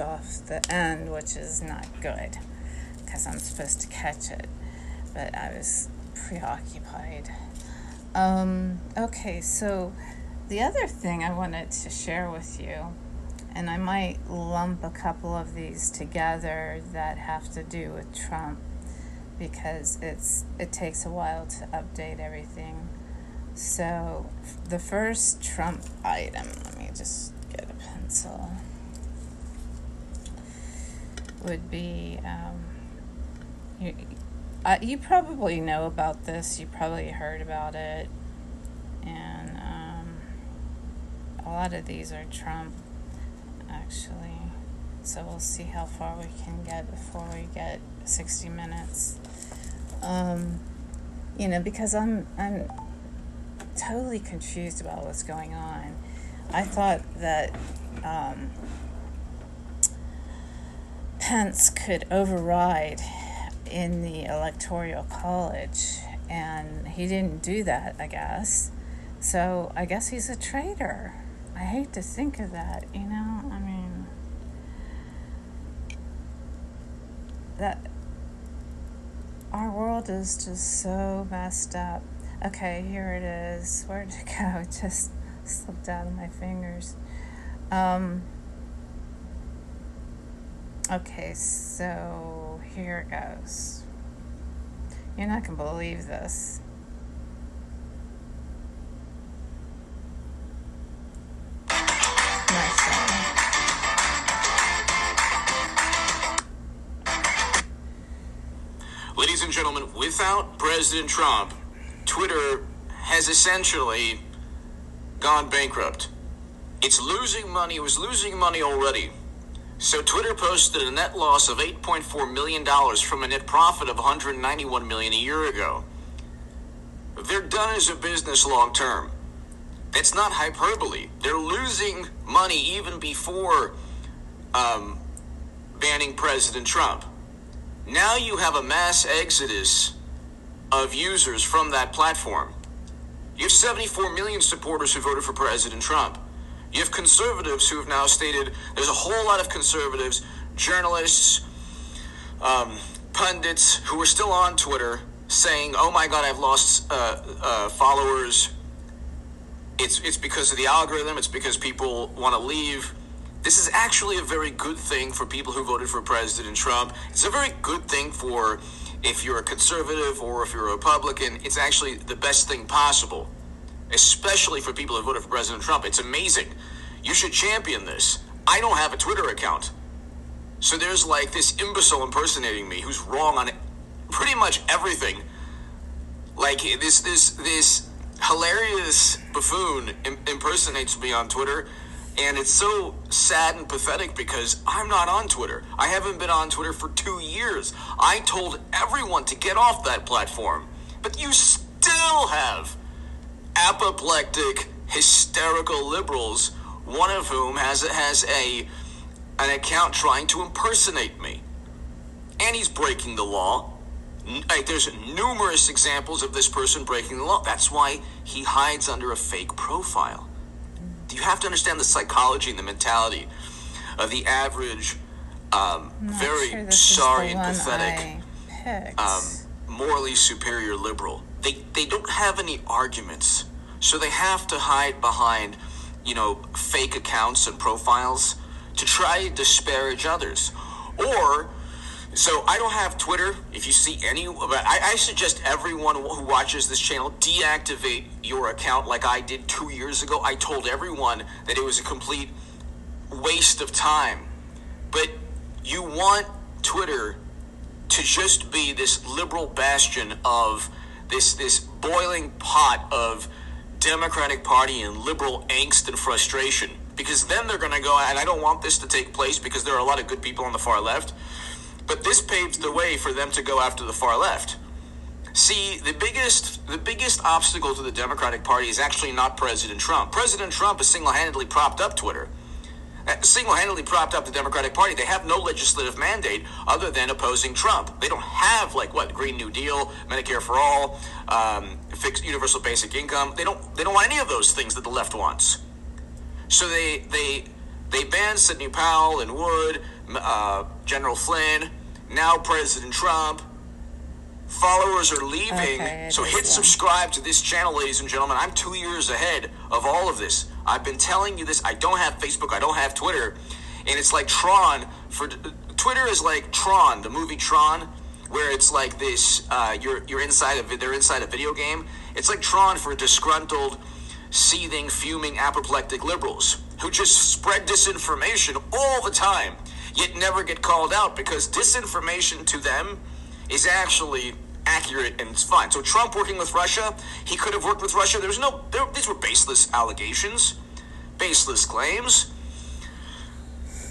off the end, which is not good because I'm supposed to catch it, but I was preoccupied. Um, okay, so the other thing I wanted to share with you, and I might lump a couple of these together that have to do with Trump because it's it takes a while to update everything. So the first Trump item, let me just get a pencil, would be um, you, uh, you probably know about this. You probably heard about it, and um, a lot of these are Trump, actually. So we'll see how far we can get before we get 60 minutes. Um, you know, because I'm I'm totally confused about what's going on. I thought that um, Pence could override in the electoral college, and he didn't do that, I guess. So I guess he's a traitor. I hate to think of that, you know? I mean, that our world is just so messed up. Okay, here it is. Where'd it go? It just slipped out of my fingers. Um, okay, so here it goes. You're not going to believe this. Ladies and gentlemen, without President Trump, Twitter has essentially gone bankrupt. It's losing money, it was losing money already. So Twitter posted a net loss of 8.4 million dollars from a net profit of 191 million a year ago. They're done as a business long term. That's not hyperbole. They're losing money even before um, banning President Trump. Now you have a mass exodus of users from that platform. You have 74 million supporters who voted for President Trump. You have conservatives who have now stated there's a whole lot of conservatives, journalists, um, pundits who are still on Twitter saying, "Oh my God, I've lost uh, uh, followers. It's it's because of the algorithm. It's because people want to leave." This is actually a very good thing for people who voted for President Trump. It's a very good thing for if you're a conservative or if you're a Republican. It's actually the best thing possible especially for people who voted for President Trump. It's amazing. You should champion this. I don't have a Twitter account. So there's like this imbecile impersonating me who's wrong on pretty much everything. Like this this this hilarious buffoon impersonates me on Twitter and it's so sad and pathetic because I'm not on Twitter. I haven't been on Twitter for 2 years. I told everyone to get off that platform. But you still have apoplectic, hysterical liberals, one of whom has has a an account trying to impersonate me, and he's breaking the law. Like, there's numerous examples of this person breaking the law. That's why he hides under a fake profile. You have to understand the psychology and the mentality of the average, um, very sure sorry and pathetic, um, morally superior liberal. They they don't have any arguments so they have to hide behind, you know, fake accounts and profiles to try to disparage others. Or, so I don't have Twitter. If you see any, I, I suggest everyone who watches this channel deactivate your account like I did two years ago. I told everyone that it was a complete waste of time. But you want Twitter to just be this liberal bastion of this this boiling pot of Democratic Party and liberal angst and frustration. Because then they're going to go, and I don't want this to take place because there are a lot of good people on the far left, but this paves the way for them to go after the far left. See, the biggest the biggest obstacle to the Democratic Party is actually not President Trump. President Trump has single-handedly propped up Twitter. Uh, single-handedly propped up the Democratic Party. They have no legislative mandate other than opposing Trump. They don't have like what Green New Deal, Medicare for all, um, fixed universal basic income. They don't. They don't want any of those things that the left wants. So they they They banned Sidney Powell and Wood, uh, General Flynn, now President Trump. Followers are leaving. Okay, so hit subscribe to this channel, ladies and gentlemen. I'm two years ahead of all of this. I've been telling you this. I don't have Facebook. I don't have Twitter. And it's like Tron. For Twitter is like Tron, the movie Tron, where it's like this. Uh, you're you're inside of they're inside a video game. It's like Tron for disgruntled, seething, fuming, apoplectic liberals who just spread disinformation all the time, yet never get called out because disinformation to them is actually accurate and it's fine. So Trump working with Russia, he could have worked with Russia. There's no, there, these were baseless allegations, baseless claims.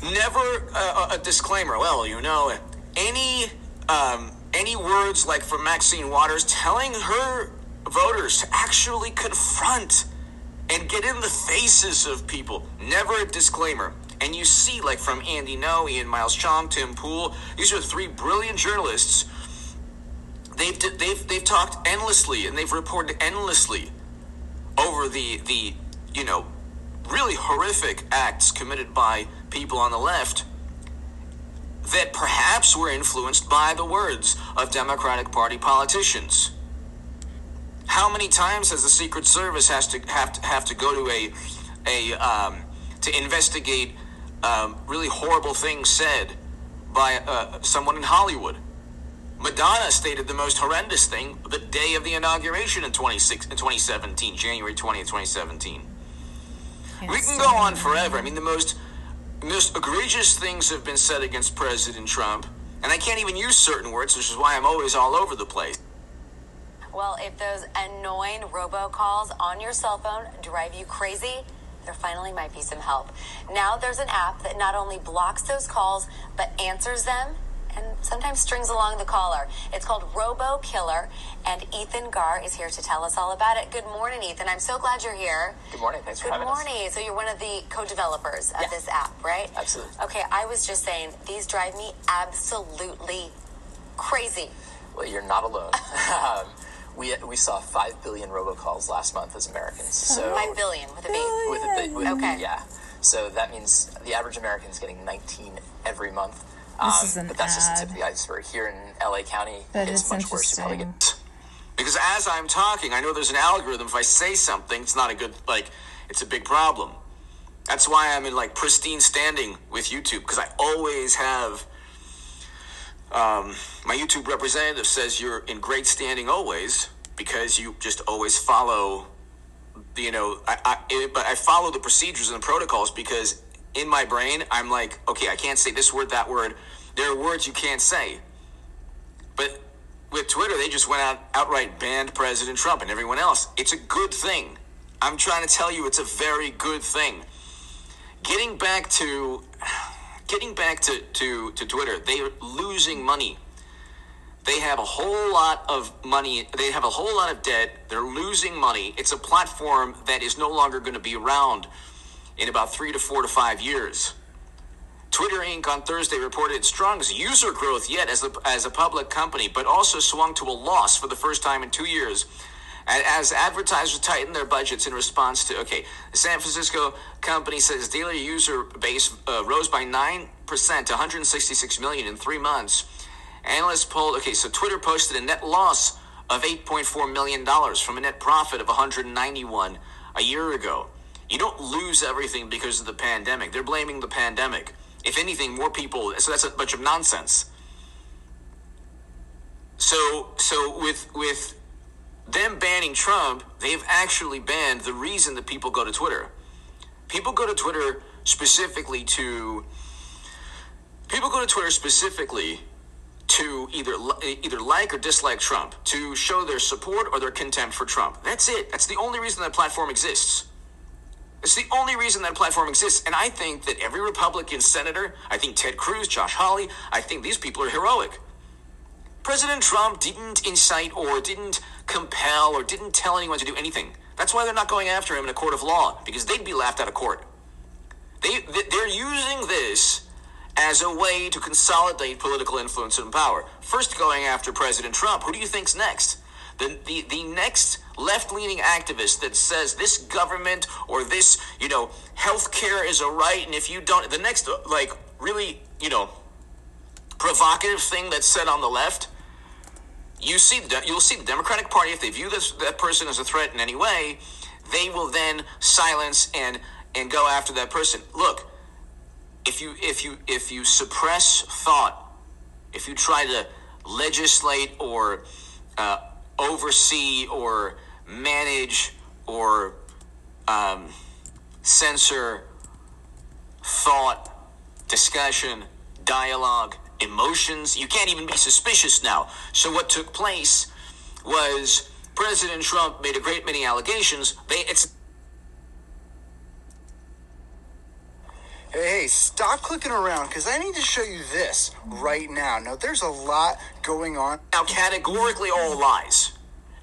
Never uh, a disclaimer. Well, you know, any um, any words like from Maxine Waters telling her voters to actually confront and get in the faces of people. Never a disclaimer. And you see, like from Andy Ngo, Ian Miles Cheong, Tim Pool, these are three brilliant journalists. They've they've they've talked endlessly and they've reported endlessly over the the you know really horrific acts committed by people on the left that perhaps were influenced by the words of Democratic Party politicians. How many times has the Secret Service has to have to have to go to a a um, to investigate um, really horrible things said by uh, someone in Hollywood? Madonna stated the most horrendous thing the day of the inauguration in 26 in 2017, January 20th, 2017. We can go on forever. I mean, the most most egregious things have been said against President Trump, and I can't even use certain words, which is why I'm always all over the place. Well, if those annoying robocalls on your cell phone drive you crazy, there finally might be some help. Now there's an app that not only blocks those calls, but answers them and sometimes strings along the collar. It's called Robo Killer, and Ethan Garr is here to tell us all about it. Good morning, Ethan. I'm so glad you're here. Good morning. Thanks for Good having us. Good morning. So you're one of the co-developers of Yeah. this app, right? Absolutely. Okay, I was just saying these drive me absolutely crazy. Well, you're not alone. um, we, we saw 5 billion robocalls last month as Americans. So Five billion with a B. with a bit, with, Okay. Yeah. So that means the average American is getting 19 every month. This Um, is an but that's just the tip of the iceberg. Here in LA County, it's much worse. You probably get Because as I'm talking, I know there's an algorithm. If I say something, it's not a good like. It's a big problem. That's why I'm in like pristine standing with YouTube because I always have. Um, my YouTube representative says you're in great standing always because you just always follow. You know, I, I it, but I follow the procedures and the protocols because in my brain I'm like, okay, I can't say this word, that word. There are words you can't say. But with Twitter, they just went out outright banned President Trump and everyone else. It's a good thing. I'm trying to tell you, it's a very good thing. Getting back to getting back to, to, to Twitter, they're losing money. They have a whole lot of money. They have a whole lot of debt. They're losing money. It's a platform that is no longer going to be around in about three to four to five years. Twitter Inc. on Thursday reported its strongest user growth yet as a, as a public company, but also swung to a loss for the first time in two years. As advertisers tighten their budgets in response to, okay, the San Francisco company says daily user base uh, rose by 9% to 166 million in three months. Analysts polled, okay, so Twitter posted a net loss of $8.4 million from a net profit of 191 a year ago. You don't lose everything because of the pandemic. They're blaming the pandemic. If anything, more people. So that's a bunch of nonsense. So, so with with them banning Trump, they've actually banned the reason that people go to Twitter. People go to Twitter specifically to. People go to Twitter specifically to either either like or dislike Trump, to show their support or their contempt for Trump. That's it. That's the only reason that platform exists. It's the only reason that platform exists. And I think that every Republican senator, I think Ted Cruz, Josh Hawley, I think these people are heroic. President Trump didn't incite or didn't compel or didn't tell anyone to do anything. That's why they're not going after him in a court of law because they'd be laughed out of court. They they're using this as a way to consolidate political influence and power. First, going after President Trump. Who do you think's next? The the, the next left-leaning activist that says this government or this, you know, healthcare is a right, and if you don't, the next like really, you know, provocative thing that's said on the left, you see, you'll see the Democratic Party if they view this that person as a threat in any way, they will then silence and and go after that person. Look, if you if you if you suppress thought, if you try to legislate or uh, oversee or manage or um, censor thought, discussion, dialogue, emotions. You can't even be suspicious now. So what took place was President Trump made a great many allegations. They it's Hey, stop clicking around because I need to show you this right now. Now, there's a lot going on. now categorically all lies.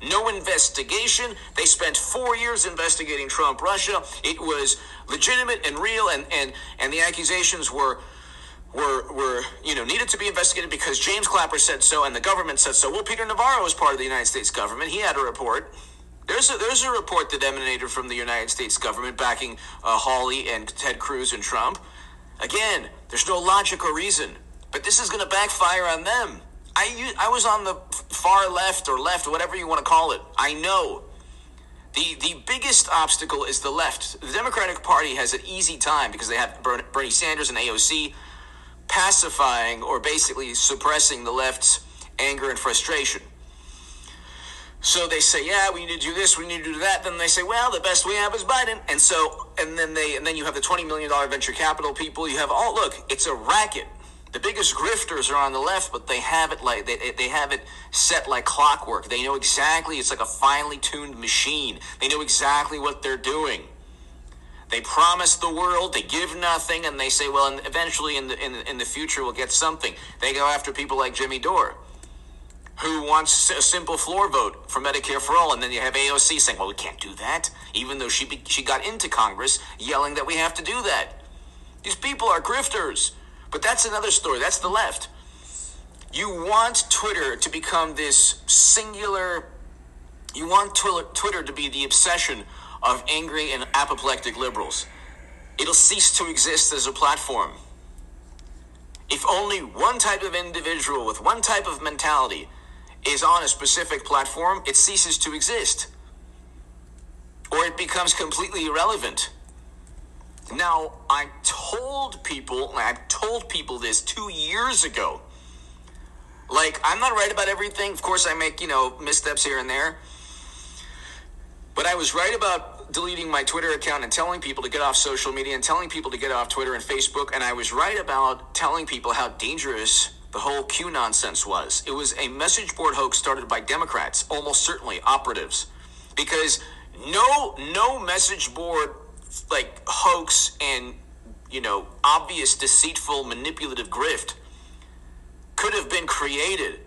No investigation. They spent four years investigating Trump Russia. It was legitimate and real, and, and, and the accusations were were were you know needed to be investigated because James Clapper said so and the government said so. Well, Peter Navarro was part of the United States government. He had a report. There's a, there's a report that emanated from the United States government backing uh, Hawley and Ted Cruz and Trump. Again, there's no logic or reason, but this is going to backfire on them. I I was on the far left or left, whatever you want to call it. I know. The, the biggest obstacle is the left. The Democratic Party has an easy time because they have Bernie Sanders and AOC pacifying or basically suppressing the left's anger and frustration. So they say, yeah, we need to do this, we need to do that. Then they say, well, the best we have is Biden. And so, and then they, and then you have the twenty million dollar venture capital people. You have all look, it's a racket. The biggest grifters are on the left, but they have it like they, they have it set like clockwork. They know exactly. It's like a finely tuned machine. They know exactly what they're doing. They promise the world, they give nothing, and they say, well, eventually in the, in, in the future we'll get something. They go after people like Jimmy Dore, who wants a simple floor vote for Medicare for all, and then you have AOC saying, well, we can't do that, even though she, be, she got into Congress yelling that we have to do that. These people are grifters. But that's another story. That's the left. You want Twitter to become this singular you want Twitter to be the obsession of angry and apoplectic liberals. It'll cease to exist as a platform. If only one type of individual with one type of mentality is on a specific platform, it ceases to exist. Or it becomes completely irrelevant. Now, I told people, I told people this two years ago. Like, I'm not right about everything. Of course, I make, you know, missteps here and there. But I was right about deleting my Twitter account and telling people to get off social media and telling people to get off Twitter and Facebook. And I was right about telling people how dangerous the whole Q nonsense was. It was a message board hoax started by Democrats, almost certainly operatives. Because no no message board like hoax and you know obvious deceitful manipulative grift could have been created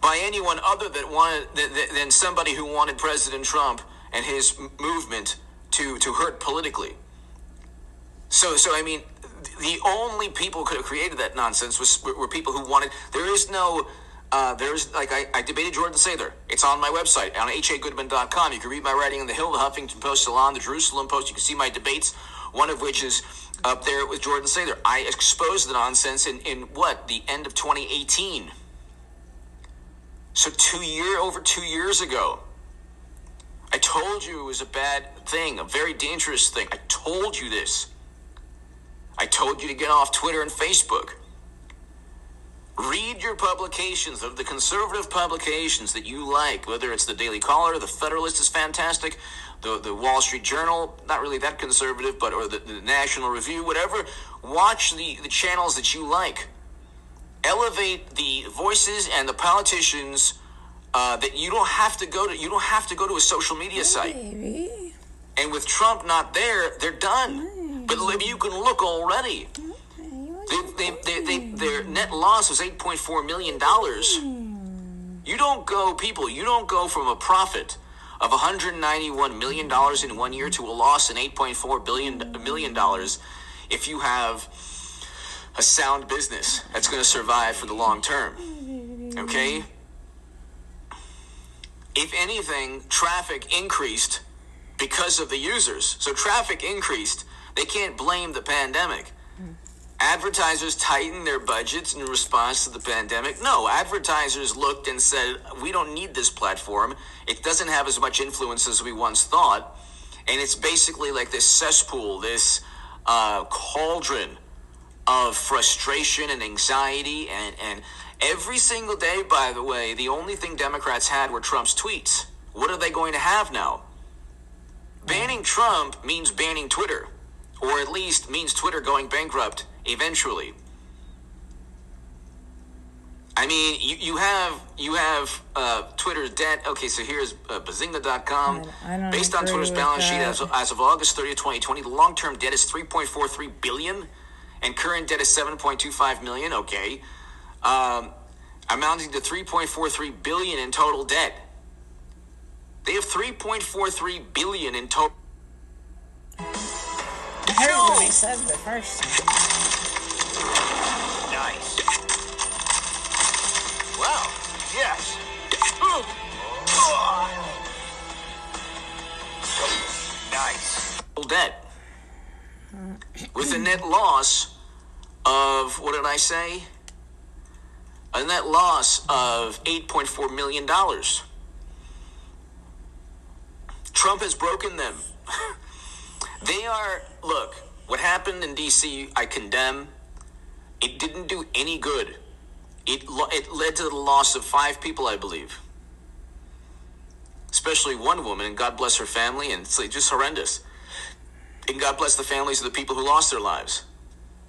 by anyone other than wanted than, somebody who wanted President Trump and his movement to to hurt politically. So so I mean, the only people who could have created that nonsense was were people who wanted. There is no. Uh, there's like I, I debated Jordan Sather. It's on my website on hagoodman.com. You can read my writing in the Hill, the Huffington Post, Salon, the Jerusalem Post. You can see my debates. One of which is up there with Jordan Sather. I exposed the nonsense in, in what the end of 2018. So two year over two years ago. I told you it was a bad thing, a very dangerous thing. I told you this. I told you to get off Twitter and Facebook. Read your publications of the conservative publications that you like, whether it's the Daily Caller, the Federalist is fantastic, the, the Wall Street Journal, not really that conservative, but or the, the National Review, whatever. Watch the, the channels that you like. Elevate the voices and the politicians uh, that you don't have to go to. You don't have to go to a social media site. Baby. And with Trump not there, they're done. But if you can look already. They, they, they, their net loss was $8.4 million. You don't go, people, you don't go from a profit of $191 million in one year to a loss in $8.4 billion, million dollars if you have a sound business that's going to survive for the long term. Okay? if anything, traffic increased because of the users. So traffic increased. They can't blame the pandemic. Advertisers tightened their budgets in response to the pandemic. No, advertisers looked and said, we don't need this platform. It doesn't have as much influence as we once thought. And it's basically like this cesspool, this uh, cauldron of frustration and anxiety. And, and every single day, by the way, the only thing Democrats had were Trump's tweets. What are they going to have now? Banning Trump means banning Twitter, or at least means Twitter going bankrupt eventually. I mean, you, you have you have uh, Twitter's debt. Okay, so here's uh, Benzinga.com. Based on Twitter's balance sheet as of, as of August 30th, 2020, the long-term debt is 3.43 billion, and current debt is 7.25 million. Okay, um, amounting to 3.43 billion in total debt. They have 3.43 billion in total. I heard what he said the first time. Nice. Wow. Yes. Ooh. Nice. debt with a net loss of what did I say? A net loss of eight point four million dollars. Trump has broken them. they are look. What happened in D.C. I condemn. It didn't do any good. It lo- it led to the loss of five people, I believe. Especially one woman, and God bless her family, and it's like just horrendous. And God bless the families of the people who lost their lives.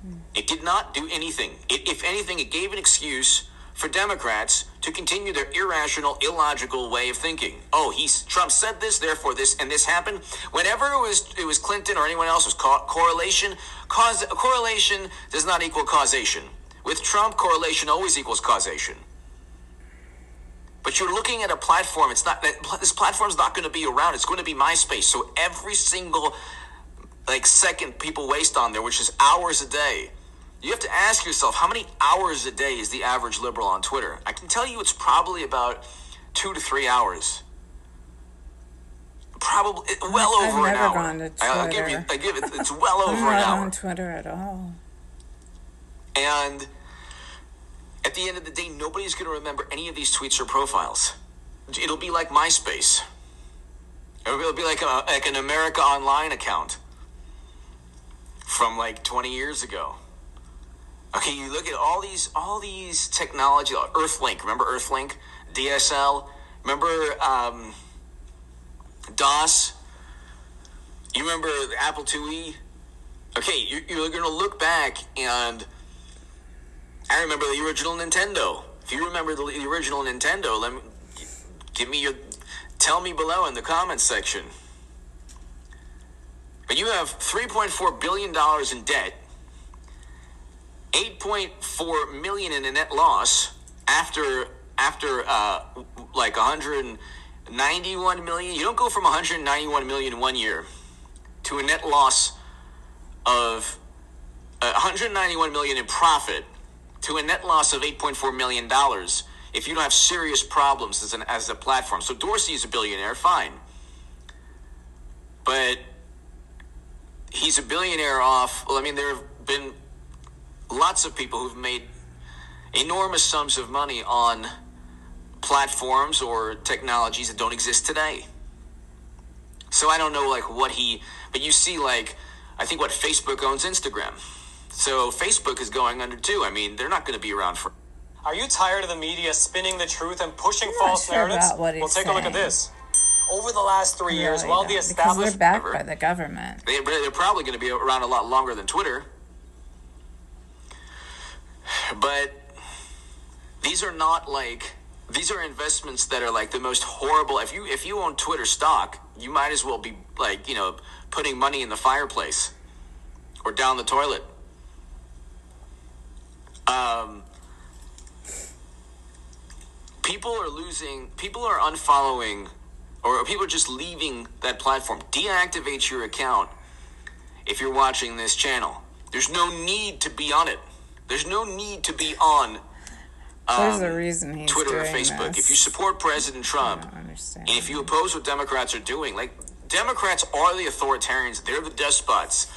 Hmm. It did not do anything. It, if anything, it gave an excuse for Democrats to continue their irrational, illogical way of thinking. Oh, he's Trump said this, therefore this and this happened. Whenever it was it was Clinton or anyone else was co- correlation. Cause correlation does not equal causation. With Trump, correlation always equals causation. But you're looking at a platform. It's not this platform's not going to be around. It's going to be MySpace. So every single like second people waste on there, which is hours a day. You have to ask yourself, how many hours a day is the average liberal on Twitter? I can tell you it's probably about two to three hours. Probably eh, well I've over an hour. gone to I- I'll give you, Twitter. I give it. It's well over an hour. on Twitter at all. And at the end of the day, nobody's going to remember any of these tweets or profiles. It'll be like MySpace. It'll be like a, like an America Online account from like 20 years ago. Okay, you look at all these all these technology. Earthlink, remember Earthlink, DSL. Remember um, DOS. You remember the Apple IIe. Okay, you're, you're going to look back and I remember the original Nintendo. If you remember the, the original Nintendo, let me give me your tell me below in the comments section. But you have 3.4 billion dollars in debt, 8.4 million in a net loss after after uh, like 191 million. You don't go from 191 million in one year to a net loss of uh, 191 million in profit to a net loss of 8.4 million dollars if you don't have serious problems as an as a platform. So Dorsey is a billionaire, fine, but he's a billionaire off. Well, I mean, there have been lots of people who've made enormous sums of money on platforms or technologies that don't exist today. So I don't know like what he, but you see like I think what Facebook owns Instagram. So Facebook is going under too. I mean, they're not going to be around for. Are you tired of the media spinning the truth and pushing not false sure narratives? about what he's well, take a look at this. Over the last three years, Really while the don't, because established we're backed by the government. They, they're probably going to be around a lot longer than Twitter. But these are not like these are investments that are like the most horrible. If you if you own Twitter stock, you might as well be like you know putting money in the fireplace or down the toilet. Um, people are losing. People are unfollowing, or people are just leaving that platform. Deactivate your account if you're watching this channel. There's no need to be on it. There's no need to be on There's um, a reason he's Twitter or Facebook. this. If you support President Trump, I don't understand. and if you oppose what Democrats are doing, like Democrats are the authoritarians, they're the despots.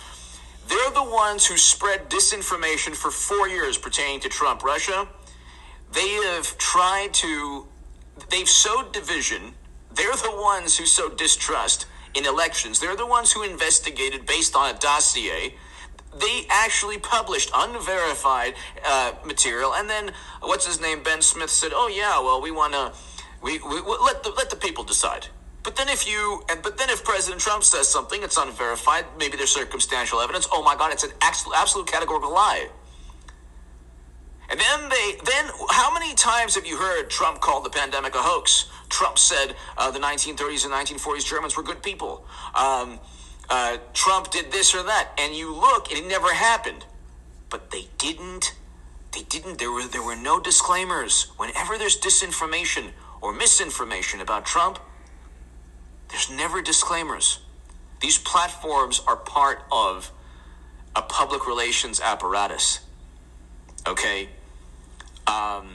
They're the ones who spread disinformation for four years pertaining to Trump, Russia. They have tried to, they've sowed division. They're the ones who sowed distrust in elections. They're the ones who investigated based on a dossier. They actually published unverified uh, material, and then what's his name? Ben Smith said, "Oh yeah, well we want to, we, we, we let the let the people decide." But then if you, and but then if President Trump says something, it's unverified. Maybe there's circumstantial evidence. Oh my God, it's an absolute, absolute categorical lie. And then they, then how many times have you heard Trump call the pandemic a hoax? Trump said uh, the 1930s and 1940s Germans were good people. Um, uh, Trump did this or that, and you look, and it never happened. But they didn't. They didn't. There were there were no disclaimers. Whenever there's disinformation or misinformation about Trump, there's never disclaimers. These platforms are part of a public relations apparatus. Okay. Um,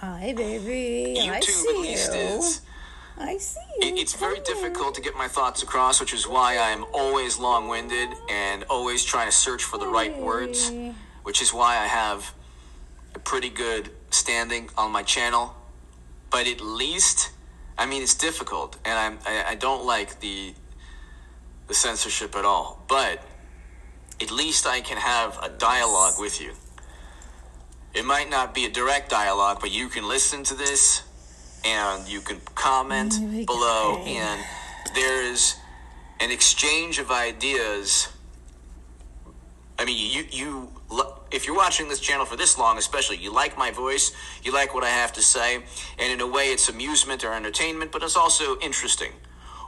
Hi, baby. I YouTube see at least you. is. I see. It, it's very difficult to get my thoughts across, which is why I'm always long-winded and always trying to search for the right words. Which is why I have a pretty good standing on my channel. But at least, I mean, it's difficult, and I'm I, I don't like the the censorship at all. But at least I can have a dialogue with you. It might not be a direct dialogue, but you can listen to this and you can comment below, good. and there's an exchange of ideas. I mean, you you if you're watching this channel for this long, especially, you like my voice, you like what I have to say, and in a way, it's amusement or entertainment, but it's also interesting,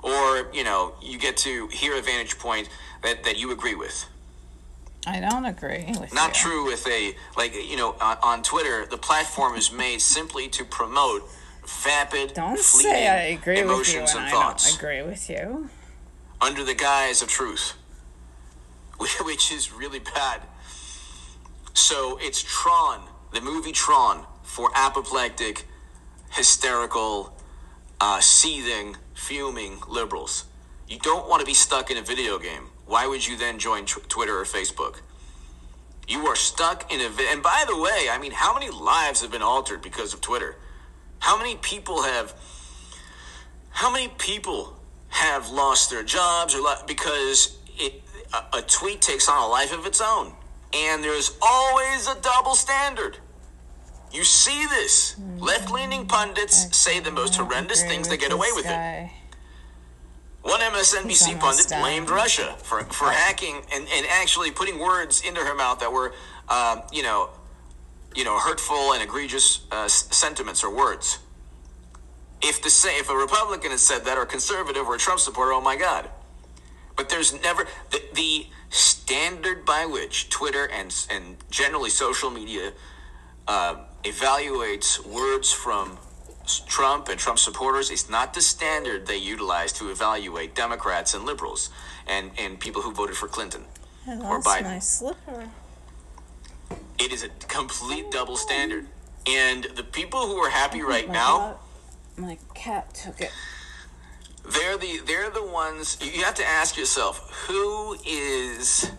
or you know, you get to hear a vantage point that that you agree with. I don't agree with Not you. true with a like you know on, on Twitter, the platform is made simply to promote vapid, Don't fleeting say I agree with you emotions and I thoughts agree with you. under the guise of truth, which is really bad. So it's Tron, the movie Tron, for apoplectic, hysterical, uh, seething, fuming liberals. You don't want to be stuck in a video game. Why would you then join tw- Twitter or Facebook? You are stuck in a. Vi- and by the way, I mean, how many lives have been altered because of Twitter? How many people have. How many people have lost their jobs or lo- because it, a, a tweet takes on a life of its own? And there's always a double standard. You see this. Left leaning pundits say the most horrendous things, they get away with it. One MSNBC pundit down. blamed Russia for, for hacking and, and actually putting words into her mouth that were, um, you know, you know, hurtful and egregious uh, sentiments or words. If the say, if a Republican has said that, or a conservative, or a Trump supporter, oh my God! But there's never the, the standard by which Twitter and and generally social media uh, evaluates words from Trump and Trump supporters is not the standard they utilize to evaluate Democrats and liberals and, and people who voted for Clinton. Or Biden. My slipper. It is a complete double standard. And the people who are happy right My now, dog- My cat took it. they're the they're the ones you you have to ask yourself, who is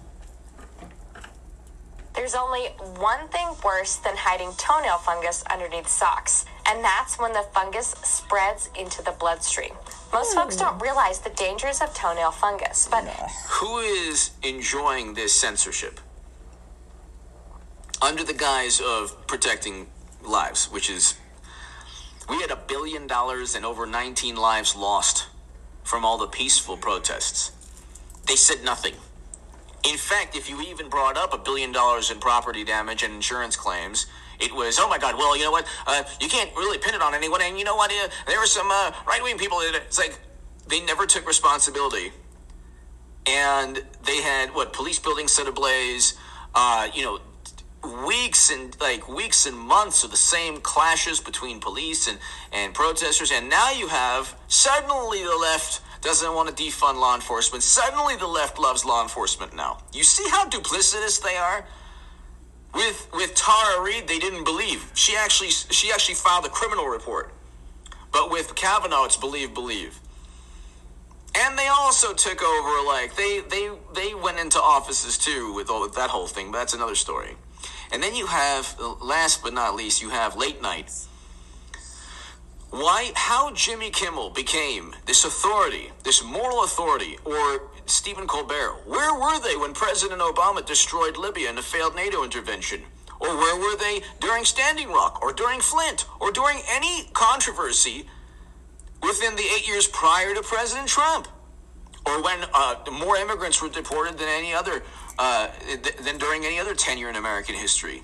There's only one thing worse than hiding toenail fungus underneath socks, and that's when the fungus spreads into the bloodstream. Most folks don't realize the dangers of toenail fungus, but who is enjoying this censorship under the guise of protecting lives, which is we had a billion dollars and over 19 lives lost from all the peaceful protests. They said nothing. In fact, if you even brought up a billion dollars in property damage and insurance claims, it was, oh my God, well, you know what? Uh, you can't really pin it on anyone. And you know what? Uh, there were some uh, right wing people. That, it's like they never took responsibility and they had what police buildings set ablaze. Uh, you know, weeks and like weeks and months of the same clashes between police and and protesters, and now you have suddenly the left doesn't want to defund law enforcement. Suddenly the left loves law enforcement now. You see how duplicitous they are. With with Tara Reade, they didn't believe. She actually she actually filed a criminal report. But with Kavanaugh, it's believe believe. And they also took over like they they they went into offices too with all that whole thing. But that's another story. And then you have last but not least, you have late night. Why how Jimmy Kimmel became this authority, this moral authority, or Stephen Colbert. Where were they when President Obama destroyed Libya in a failed NATO intervention? Or where were they during Standing Rock, or during Flint, or during any controversy within the eight years prior to President Trump? Or when uh, more immigrants were deported than any other, uh, th- than during any other tenure in American history?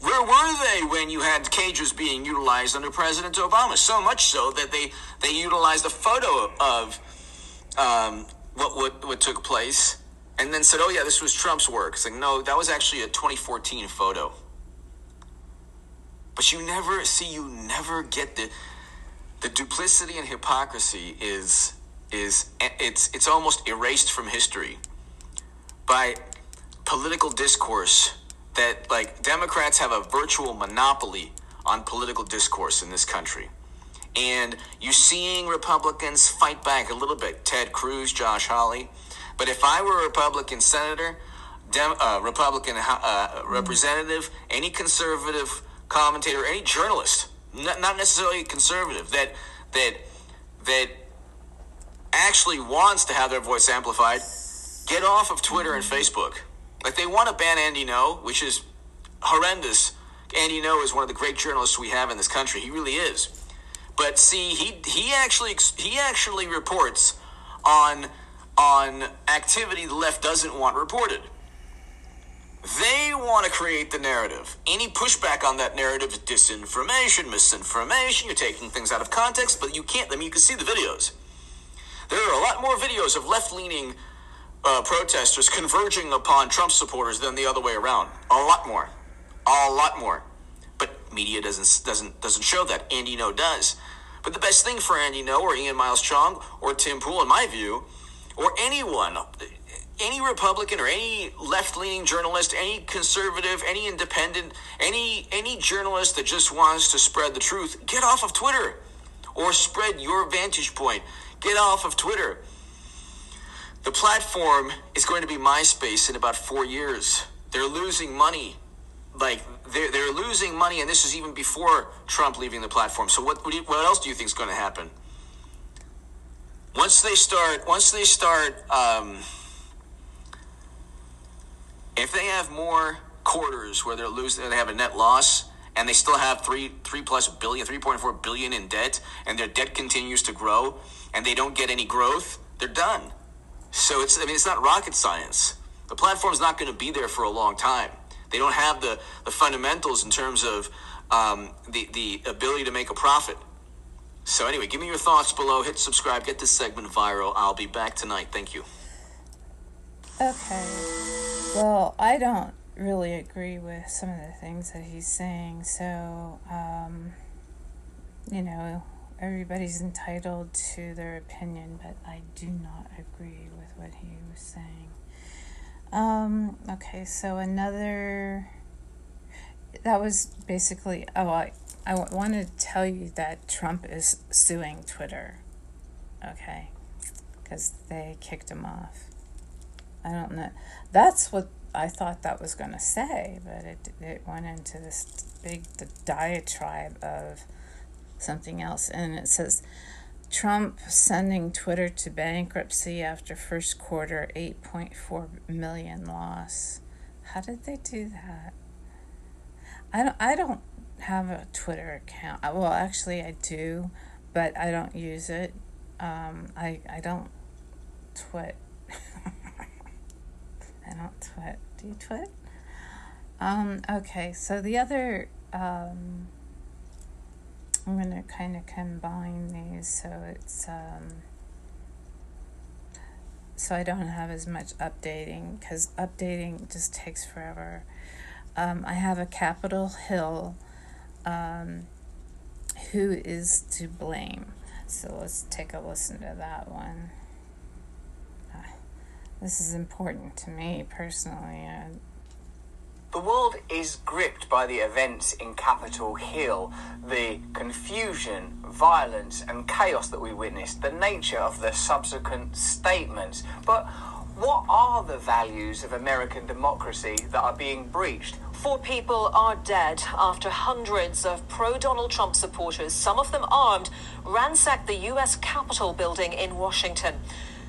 Where were they when you had cages being utilized under President Obama? So much so that they, they utilized a photo of um, what, what what took place, and then said, "Oh yeah, this was Trump's work." It's like, no, that was actually a 2014 photo. But you never see, you never get the the duplicity and hypocrisy is is it's it's almost erased from history by political discourse that like Democrats have a virtual monopoly on political discourse in this country. And you're seeing Republicans fight back a little bit. Ted Cruz, Josh Hawley. But if I were a Republican senator, Dem- uh, Republican uh, representative, any conservative commentator, any journalist, not, not necessarily a conservative, that that that actually wants to have their voice amplified, get off of Twitter and Facebook. Like they want to ban Andy Ngo, which is horrendous. Andy Ngo is one of the great journalists we have in this country. He really is. But see, he he actually he actually reports on on activity the left doesn't want reported. They want to create the narrative. Any pushback on that narrative is disinformation, misinformation. You're taking things out of context, but you can't. I mean, you can see the videos. There are a lot more videos of left-leaning uh, protesters converging upon Trump supporters than the other way around. A lot more, a lot more. But media doesn't doesn't doesn't show that. Andy Ngo does. But the best thing for Andy Ngo or Ian Miles Cheong or Tim Pool, in my view, or anyone, any Republican or any left-leaning journalist, any conservative, any independent, any any journalist that just wants to spread the truth, get off of Twitter or spread your vantage point. Get off of Twitter. The platform is going to be MySpace in about four years. They're losing money. Like they're, they're losing money, and this is even before Trump leaving the platform. So what what, you, what else do you think is going to happen? Once they start, once they start, um, if they have more quarters where they're losing, they have a net loss, and they still have three three plus billion, three point four billion in debt, and their debt continues to grow, and they don't get any growth, they're done. So it's I mean it's not rocket science. The platform's not going to be there for a long time. They don't have the, the fundamentals in terms of um, the, the ability to make a profit. So, anyway, give me your thoughts below. Hit subscribe, get this segment viral. I'll be back tonight. Thank you. Okay. Well, I don't really agree with some of the things that he's saying. So, um, you know, everybody's entitled to their opinion, but I do not agree what he was saying. Um, okay, so another. That was basically. Oh, I, I want to tell you that Trump is suing Twitter. Okay? Because they kicked him off. I don't know. That's what I thought that was going to say, but it, it went into this big diatribe of something else. And it says Trump sending Twitter to bankruptcy after first quarter 8.4 million loss. How did they do that? I don't I don't have a Twitter account. Uh, well, actually I do, but I don't use it. Um, I I don't twit. I don't twit. Do you twit? Um, okay, so the other um, I'm going to kind of combine these so it's um, so I don't have as much updating because updating just takes forever. Um, I have a Capitol Hill um, who is to blame. So let's take a listen to that one. Uh, this is important to me personally. The world is gripped by the events in Capitol Hill, the confusion, violence, and chaos that we witnessed, the nature of the subsequent statements. But what are the values of American democracy that are being breached? Four people are dead after hundreds of pro Donald Trump supporters, some of them armed, ransacked the U.S. Capitol building in Washington.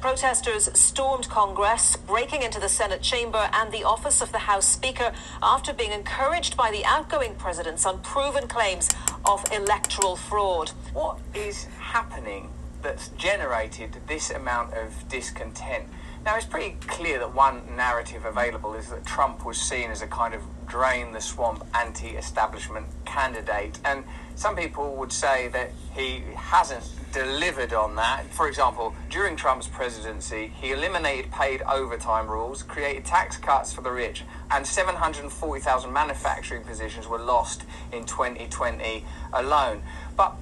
Protesters stormed Congress, breaking into the Senate chamber and the office of the House Speaker after being encouraged by the outgoing president's unproven claims of electoral fraud. What is happening that's generated this amount of discontent? Now, it's pretty clear that one narrative available is that Trump was seen as a kind of drain the swamp anti establishment candidate. And some people would say that he hasn't delivered on that. For example, during Trump's presidency, he eliminated paid overtime rules, created tax cuts for the rich, and 740,000 manufacturing positions were lost in 2020 alone. But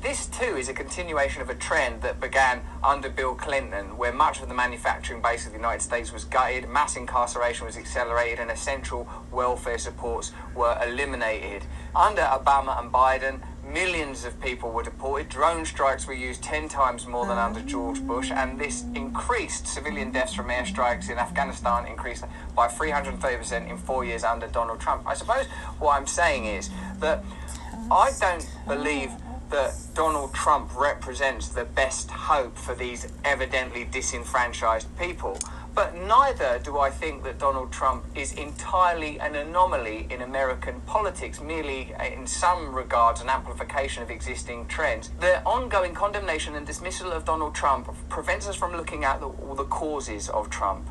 this too is a continuation of a trend that began under Bill Clinton, where much of the manufacturing base of the United States was gutted, mass incarceration was accelerated, and essential welfare supports were eliminated. Under Obama and Biden, millions of people were deported. Drone strikes were used 10 times more than under George Bush, and this increased civilian deaths from airstrikes in Afghanistan increased by 330% in four years under Donald Trump. I suppose what I'm saying is that I don't believe that Donald Trump represents the best hope for these evidently disenfranchised people. But neither do I think that Donald Trump is entirely an anomaly in American politics, merely uh, in some regards an amplification of existing trends. The ongoing condemnation and dismissal of Donald Trump prevents us from looking at the, all the causes of Trump.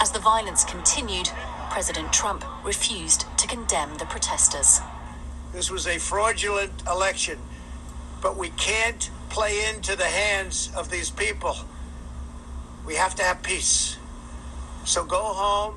As the violence continued, President Trump refused to condemn the protesters. This was a fraudulent election but we can't play into the hands of these people. We have to have peace. So go home.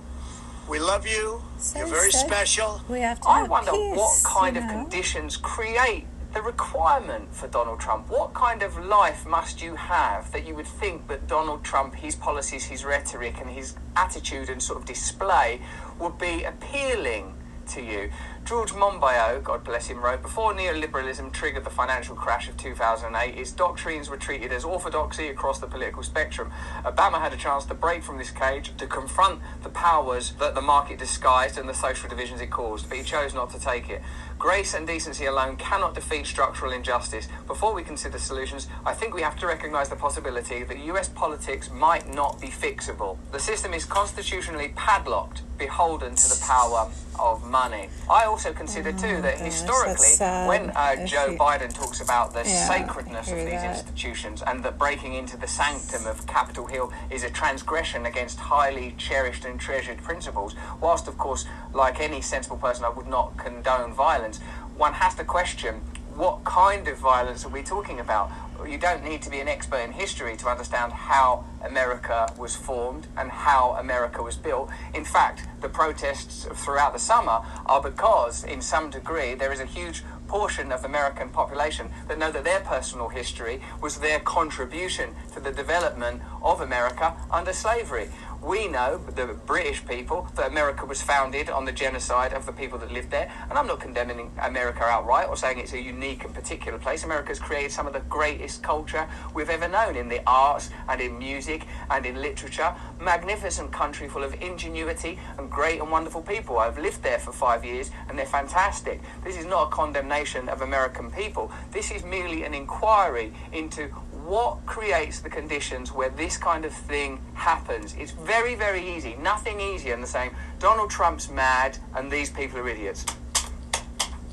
We love you. So You're very sad. special. We have to I have wonder peace, what kind you of know? conditions create the requirement for Donald Trump. What kind of life must you have that you would think that Donald Trump, his policies, his rhetoric, and his attitude and sort of display would be appealing to you? George Monbiot, God bless him, wrote Before neoliberalism triggered the financial crash of 2008, its doctrines were treated as orthodoxy across the political spectrum. Obama had a chance to break from this cage, to confront the powers that the market disguised and the social divisions it caused, but he chose not to take it. Grace and decency alone cannot defeat structural injustice. Before we consider solutions, I think we have to recognize the possibility that US politics might not be fixable. The system is constitutionally padlocked, beholden to the power of money. I also consider too that Oh, gosh, historically, when uh, Joe you- Biden talks about the Yeah, sacredness of these that. institutions and that breaking into the sanctum of Capitol Hill is a transgression against highly cherished and treasured principles, whilst of course, like any sensible person, I would not condone violence, one has to question what kind of violence are we talking about? You don't need to be an expert in history to understand how America was formed and how America was built. In fact, the protests throughout the summer are because, in some degree, there is a huge portion of American population that know that their personal history was their contribution to the development of America under slavery. We know, the British people, that America was founded on the genocide of the people that lived there. And I'm not condemning America outright or saying it's a unique and particular place. America's created some of the greatest culture we've ever known in the arts and in music and in literature. Magnificent country full of ingenuity and great and wonderful people. I've lived there for five years and they're fantastic. This is not a condemnation of American people. This is merely an inquiry into what creates the conditions where this kind of thing happens? It's very, very easy. Nothing easier than saying Donald Trump's mad and these people are idiots.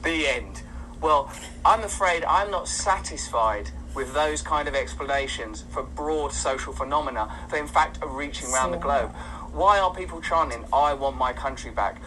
The end. Well, I'm afraid I'm not satisfied with those kind of explanations for broad social phenomena that in fact are reaching around the globe. Why are people chanting, I want my country back?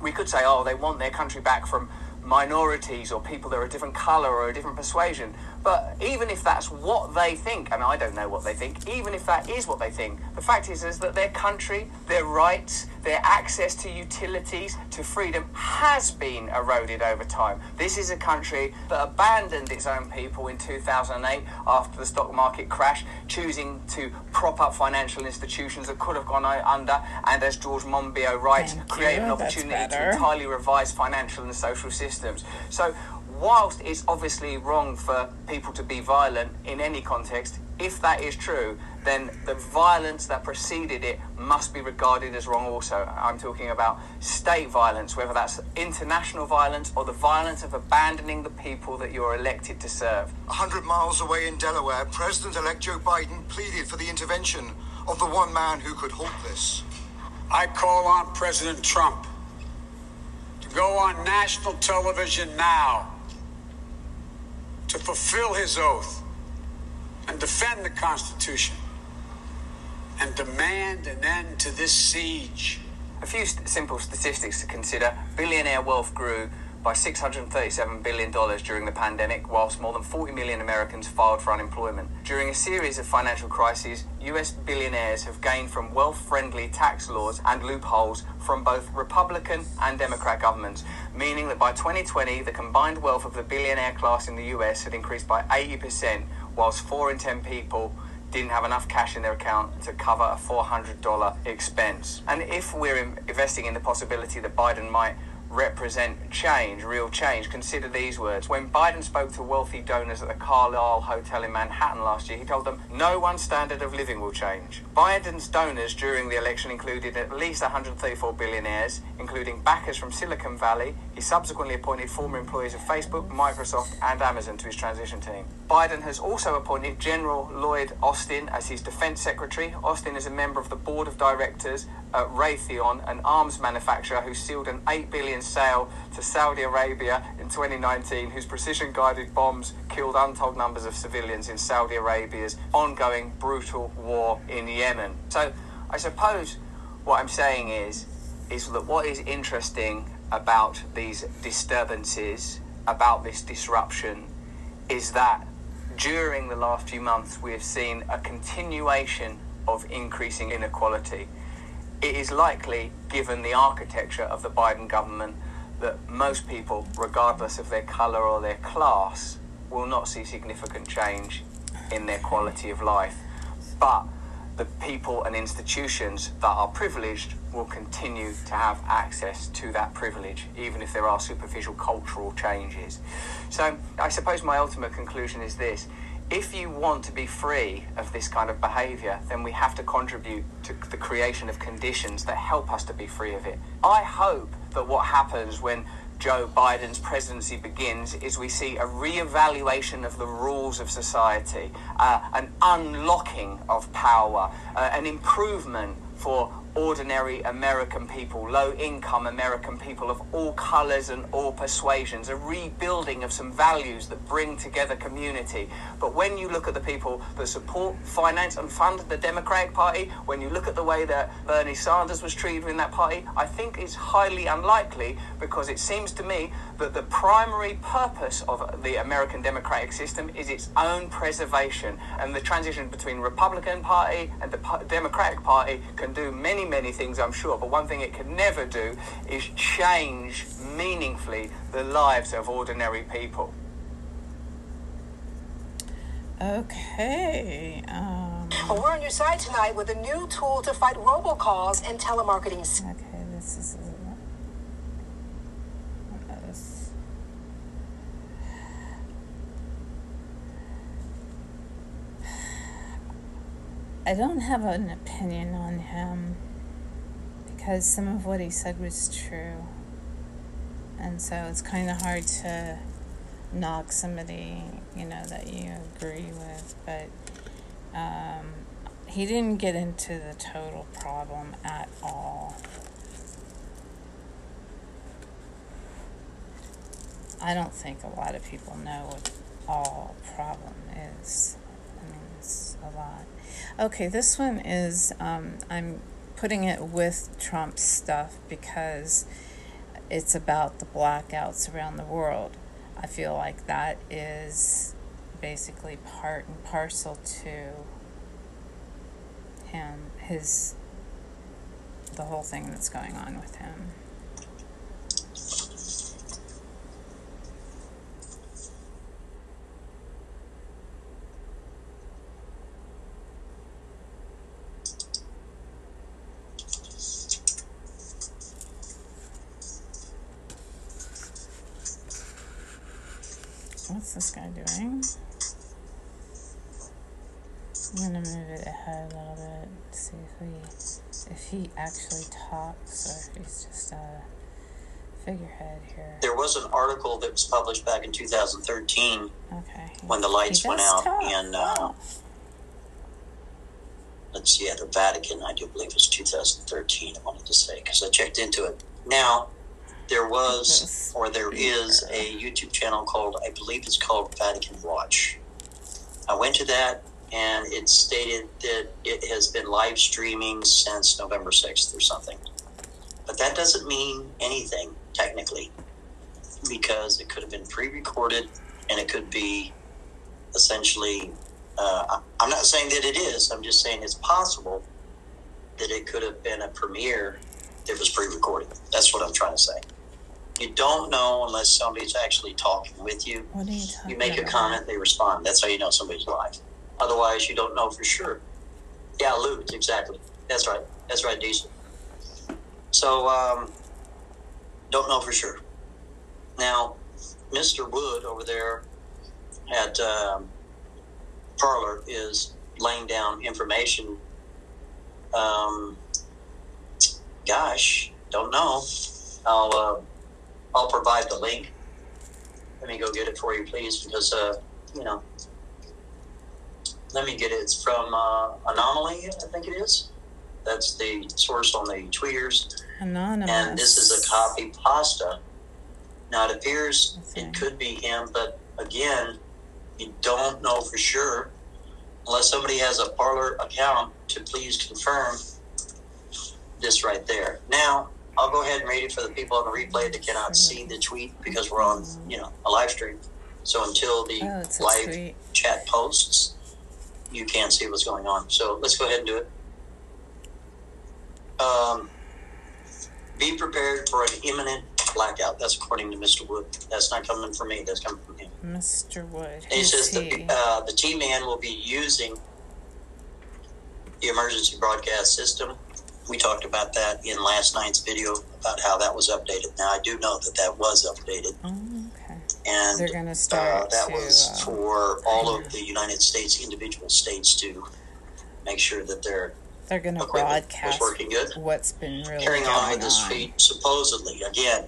We could say, oh, they want their country back from minorities or people that are a different colour or a different persuasion. But even if that's what they think, and I don't know what they think, even if that is what they think, the fact is, is that their country, their rights, their access to utilities, to freedom has been eroded over time. This is a country that abandoned its own people in 2008 after the stock market crash, choosing to prop up financial institutions that could have gone under, and as George Monbiot writes, Thank create you, an opportunity to entirely revise financial and social systems. So, whilst it's obviously wrong for people to be violent in any context, if that is true, then the violence that preceded it must be regarded as wrong also. I'm talking about state violence, whether that's international violence or the violence of abandoning the people that you're elected to serve. A hundred miles away in Delaware, President-elect Joe Biden pleaded for the intervention of the one man who could halt this. I call on President Trump to go on national television now to fulfill his oath and defend the Constitution and demand an end to this siege. A few st- simple statistics to consider. Billionaire wealth grew by $637 billion during the pandemic, whilst more than 40 million Americans filed for unemployment. During a series of financial crises, US billionaires have gained from wealth friendly tax laws and loopholes from both Republican and Democrat governments, meaning that by 2020, the combined wealth of the billionaire class in the US had increased by 80%, whilst 4 in 10 people didn't have enough cash in their account to cover a $400 expense. And if we're investing in the possibility that Biden might represent change, real change, consider these words. When Biden spoke to wealthy donors at the Carlyle Hotel in Manhattan last year, he told them, no one's standard of living will change. Biden's donors during the election included at least 134 billionaires, including backers from Silicon Valley. He subsequently appointed former employees of Facebook, Microsoft, and Amazon to his transition team. Biden has also appointed General Lloyd Austin as his defense secretary. Austin is a member of the board of directors at Raytheon, an arms manufacturer who sealed an 8 billion sale to Saudi Arabia in 2019, whose precision guided bombs killed untold numbers of civilians in Saudi Arabia's ongoing brutal war in Yemen. So I suppose what I'm saying is is that what is interesting about these disturbances, about this disruption, is that during the last few months we have seen a continuation of increasing inequality. It is likely, given the architecture of the Biden government, that most people, regardless of their colour or their class, will not see significant change in their quality of life. But the people and institutions that are privileged will continue to have access to that privilege, even if there are superficial cultural changes. So, I suppose my ultimate conclusion is this if you want to be free of this kind of behaviour, then we have to contribute to the creation of conditions that help us to be free of it. I hope that what happens when Joe Biden's presidency begins is we see a re-evaluation of the rules of society, uh, an unlocking of power, uh, an improvement for ordinary American people, low income American people of all colours and all persuasions, a rebuilding of some values that bring together community. But when you look at the people that support, finance, and fund the Democratic Party, when you look at the way that Bernie Sanders was treated in that party, I think it's highly unlikely because it seems to me that the primary purpose of the American democratic system is its own preservation. And the transition between Republican Party and the Democratic Party can do many, many things, I'm sure. But one thing it can never do is change meaningfully the lives of ordinary people. Okay. Um, Well, we're on your side tonight with a new tool to fight robocalls and telemarketing. okay, this is. this- I don't have an opinion on him because some of what he said was true. And so it's kind of hard to knock somebody, you know, that you agree with. But um, he didn't get into the total problem at all. I don't think a lot of people know what all problem is. I mean, it's a lot. Okay, this one is um, I'm putting it with Trump's stuff because it's about the blackouts around the world. I feel like that is basically part and parcel to him, his, the whole thing that's going on with him. What's this guy doing? I'm gonna move it ahead a little bit, see if we, if he actually talks or if he's just a figurehead here. There was an article that was published back in 2013 Okay. when the lights went out talk. in, uh, let's see, yeah, the Vatican, I do believe it was 2013, I wanted to say, because I checked into it. Now, there was, or there is, a YouTube channel called, I believe it's called Vatican Watch. I went to that, and it stated that it has been live streaming since November 6th or something. But that doesn't mean anything, technically, because it could have been pre recorded and it could be essentially. Uh, I'm not saying that it is, I'm just saying it's possible that it could have been a premiere that was pre recorded. That's what I'm trying to say. You don't know unless somebody's actually talking with you. What are you talking You make a comment, they respond. That's how you know somebody's live. Otherwise, you don't know for sure. Yeah, Luke, exactly. That's right. That's right, Diesel. So, um, don't know for sure. Now, Mr. Wood over there at um, Parler is laying down information. Um, gosh, don't know. I'll uh, I'll provide the link. Let me go get it for you, please, because uh, you know. Let me get it. It's from uh, Anomaly, I think it is. That's the source on the tweeters. Anonymous. And this is a copy pasta. Now it appears it could be him, but again, you don't know for sure unless somebody has a Parler account to please confirm this right there. Now, I'll go ahead and read it for the people on the replay that cannot see the tweet because we're on, you know, a live stream. So until the Oh, a live tweet. chat posts, you can't see what's going on. So let's go ahead and do it. Um, be prepared for an imminent blackout. That's according to Mr. Wood. That's not coming from me. That's coming from him. Mr. Wood. And he says he? the, uh, the T man will be using the emergency broadcast system. We talked about that in last night's video about how that was updated. Now, I do know that that was updated. Okay. And They're gonna uh, start that to, was uh, for all of the United States, individual states, to make sure that their They're equipment was broadcast working good. what's been really carrying going on with this tweet, supposedly. Again,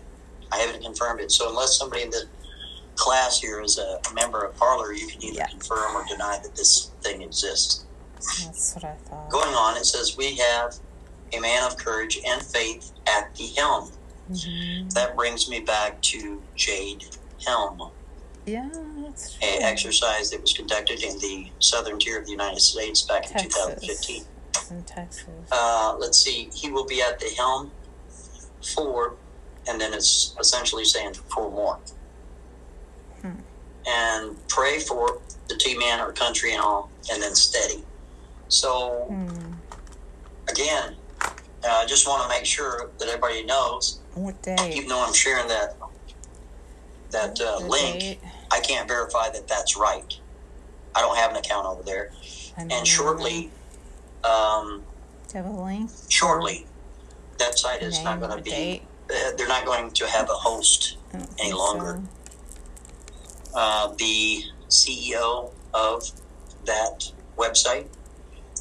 I haven't confirmed it. So unless somebody in the class here is a member of Parler, you can either confirm or deny that this thing exists. That's what I thought. Going on, it says we have a man of courage and faith at the helm. Mm-hmm. That brings me back to Jade Helm, Yeah, that's true. a exercise that was conducted in the southern tier of the United States back in Texas. 2015. in Texas. Uh, let's see, he will be at the helm for, and then it's essentially saying for more. And pray for the T man or country and all, and then steady. So, again, uh, I just want to make sure that everybody knows, What day? even though I'm sharing that that uh, link, date? I can't verify that that's right. I don't have an account over there. And shortly, um, Do you have a link? shortly, that site is not going to be. date? Uh, they're not going to have a host any longer. Uh, the CEO of that website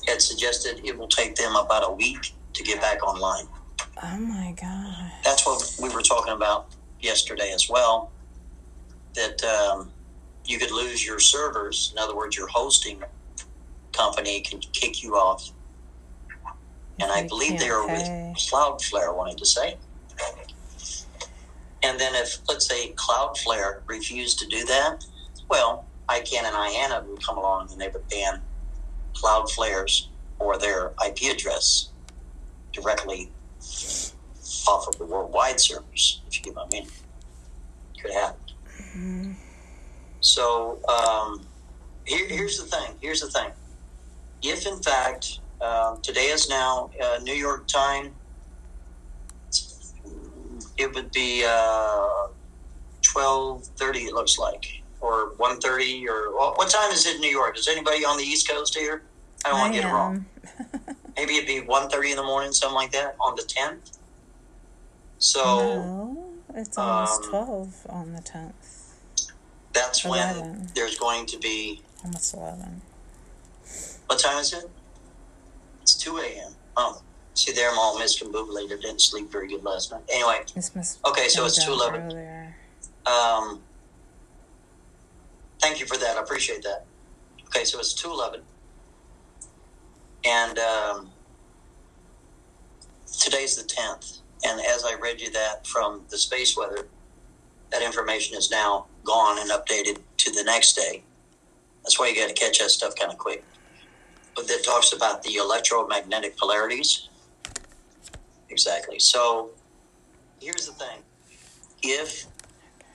had suggested it will take them about a week to get back online. Oh my god. That's what we were talking about yesterday as well. That um, you could lose your servers. In other words, your hosting company can kick you off. And I They believe they are pay. with Cloudflare, I wanted to say. And then if, let's say, Cloudflare refused to do that, well, ICANN and IANA would come along and they would ban Cloudflare's or their IP address directly off of the worldwide servers, if you get my meaning. Could happen. So, um, here, here's the thing. Here's the thing. If in fact uh, today is now uh, New York time, it would be uh, twelve thirty. It looks like, or one thirty, or well, what time is it in New York? Is anybody on the East Coast here? I don't want to get it wrong. Maybe it'd be 1.30 in the morning, something like that, on the tenth. So No, it's almost um, 12 on the 10th. that's when there's going to be Almost 11. What time is it? It's 2 a.m. Oh, see there, I'm all miscombobulated. Didn't sleep very good last night. Anyway, okay, so it's 2:11. earlier. Um, thank you for that. I appreciate that. Okay, so it's 211. And um, today's the 10th. And as I read you that from the space weather, that information is now gone and updated to the next day. That's why you got to catch that stuff kind of quick. But that talks about the electromagnetic polarities. Exactly. So here's the thing if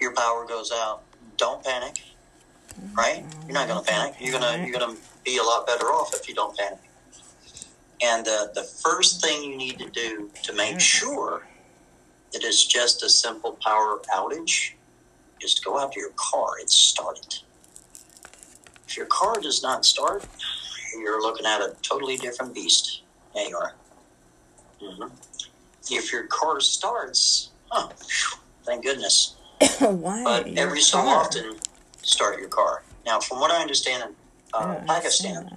your power goes out, don't panic. Right? You're not going to panic. You're going to you're going to be a lot better off if you don't panic. And uh, the first thing you need to do to make sure that it's just a simple power outage is to go out to your car and start it. If your car does not start, you're looking at a totally different beast. There you are. hmm If your car starts, huh, thank goodness. Why? But your every so car? often, start your car. Now, from what I understand in uh, Pakistan,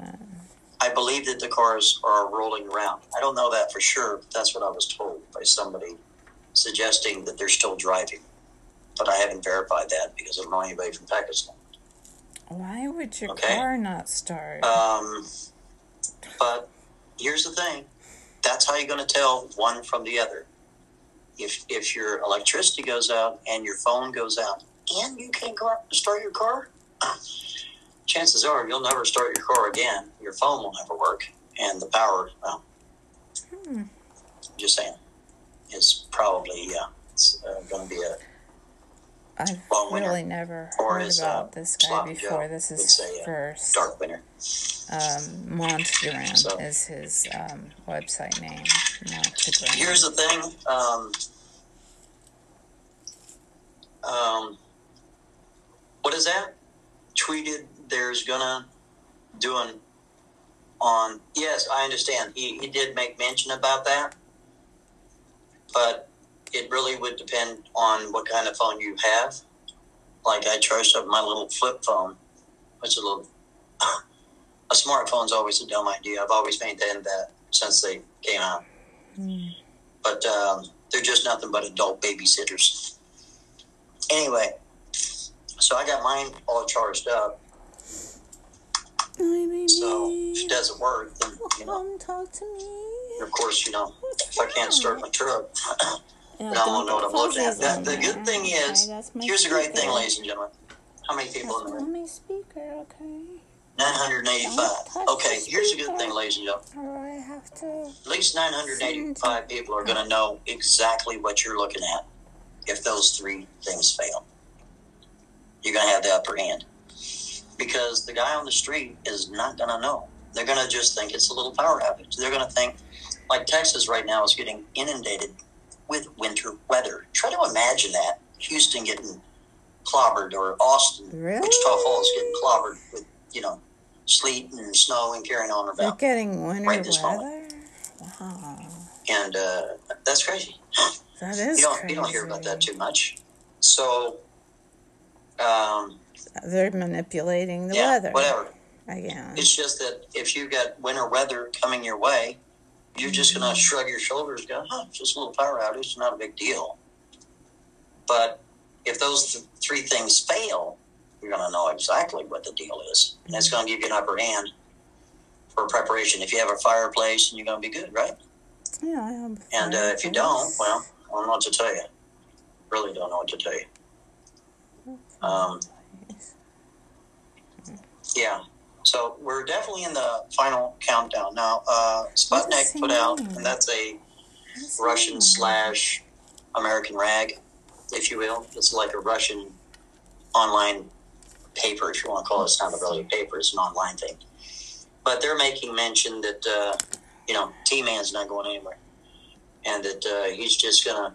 I believe that the cars are rolling around. I don't know that for sure, but that's what I was told by somebody suggesting that they're still driving. But I haven't verified that because I don't know anybody from Pakistan. Why would your Okay. car not start? Um, but here's the thing that's how you're going to tell one from the other. If, if your electricity goes out and your phone goes out and you can't go out and start your car, chances are you'll never start your car again. Your phone will never work, and the power, well, Hmm. just saying, is probably uh, it's, uh, going to be a I've long winter. really never Or heard as, about uh, this guy before. This is say, uh, first. dark winter. Um, Montegram So- is his um, website name. Here's the thing. Um, um, what is that? Tweeted there's gonna doing on. Yes, I understand. He he did make mention about that, but it really would depend on what kind of phone you have. Like I charged up my little flip phone, which is a little. A smartphone's always a dumb idea. I've always maintained that since they came out Hmm. but um, they're just nothing but adult babysitters. Anyway, so I got mine all charged up. So if it doesn't work, then you know, Come talk to me. of course, you know, if I can't start my truck, Yeah, I'm don't know what I'm looking at. fuzzies The, on the there. good thing is, Okay, that's here's the great thing, ladies and gentlemen. How many people in the room? my speaker, okay? 985. Okay, here's the good thing, ladies and gentlemen. I have to. At least 985 people are going to know exactly what you're looking at if those three things fail. You're going to have the upper hand. Because the guy on the street is not going to know. They're going to just think it's a little power outage. They're going to think, like Texas right now is getting inundated with winter weather. Try to imagine that. Houston getting clobbered or Austin, Really? Wichita Falls getting clobbered with, you know, sleet and snow and carrying on They're about. getting winter Right this moment. weather? Wow. And uh, that's crazy. That is you don't crazy. you don't hear about that too much. So, um, They're manipulating the yeah, weather. whatever. Again. It's just that if you got winter weather coming your way, you're just Mm-hmm. gonna shrug your shoulders, go, "Huh, it's just a little power outage, it's not a big deal." But if those th- three things fail, you're gonna know exactly what the deal is, and it's gonna give you an upper hand for preparation. If you have a fireplace, and you're gonna be good, right? Yeah, I have. And uh, if you don't, well, I don't know what to tell you. Really don't know what to tell you. Um, yeah. So we're definitely in the final countdown now. Uh, Sputnik put out, and that's a Russian slash American rag, if you will. It's like a Russian online paper, if you want to call it. It's not a really paper; it's an online thing. But they're making mention that uh, you know T Man's not going anywhere, and that uh, he's just going to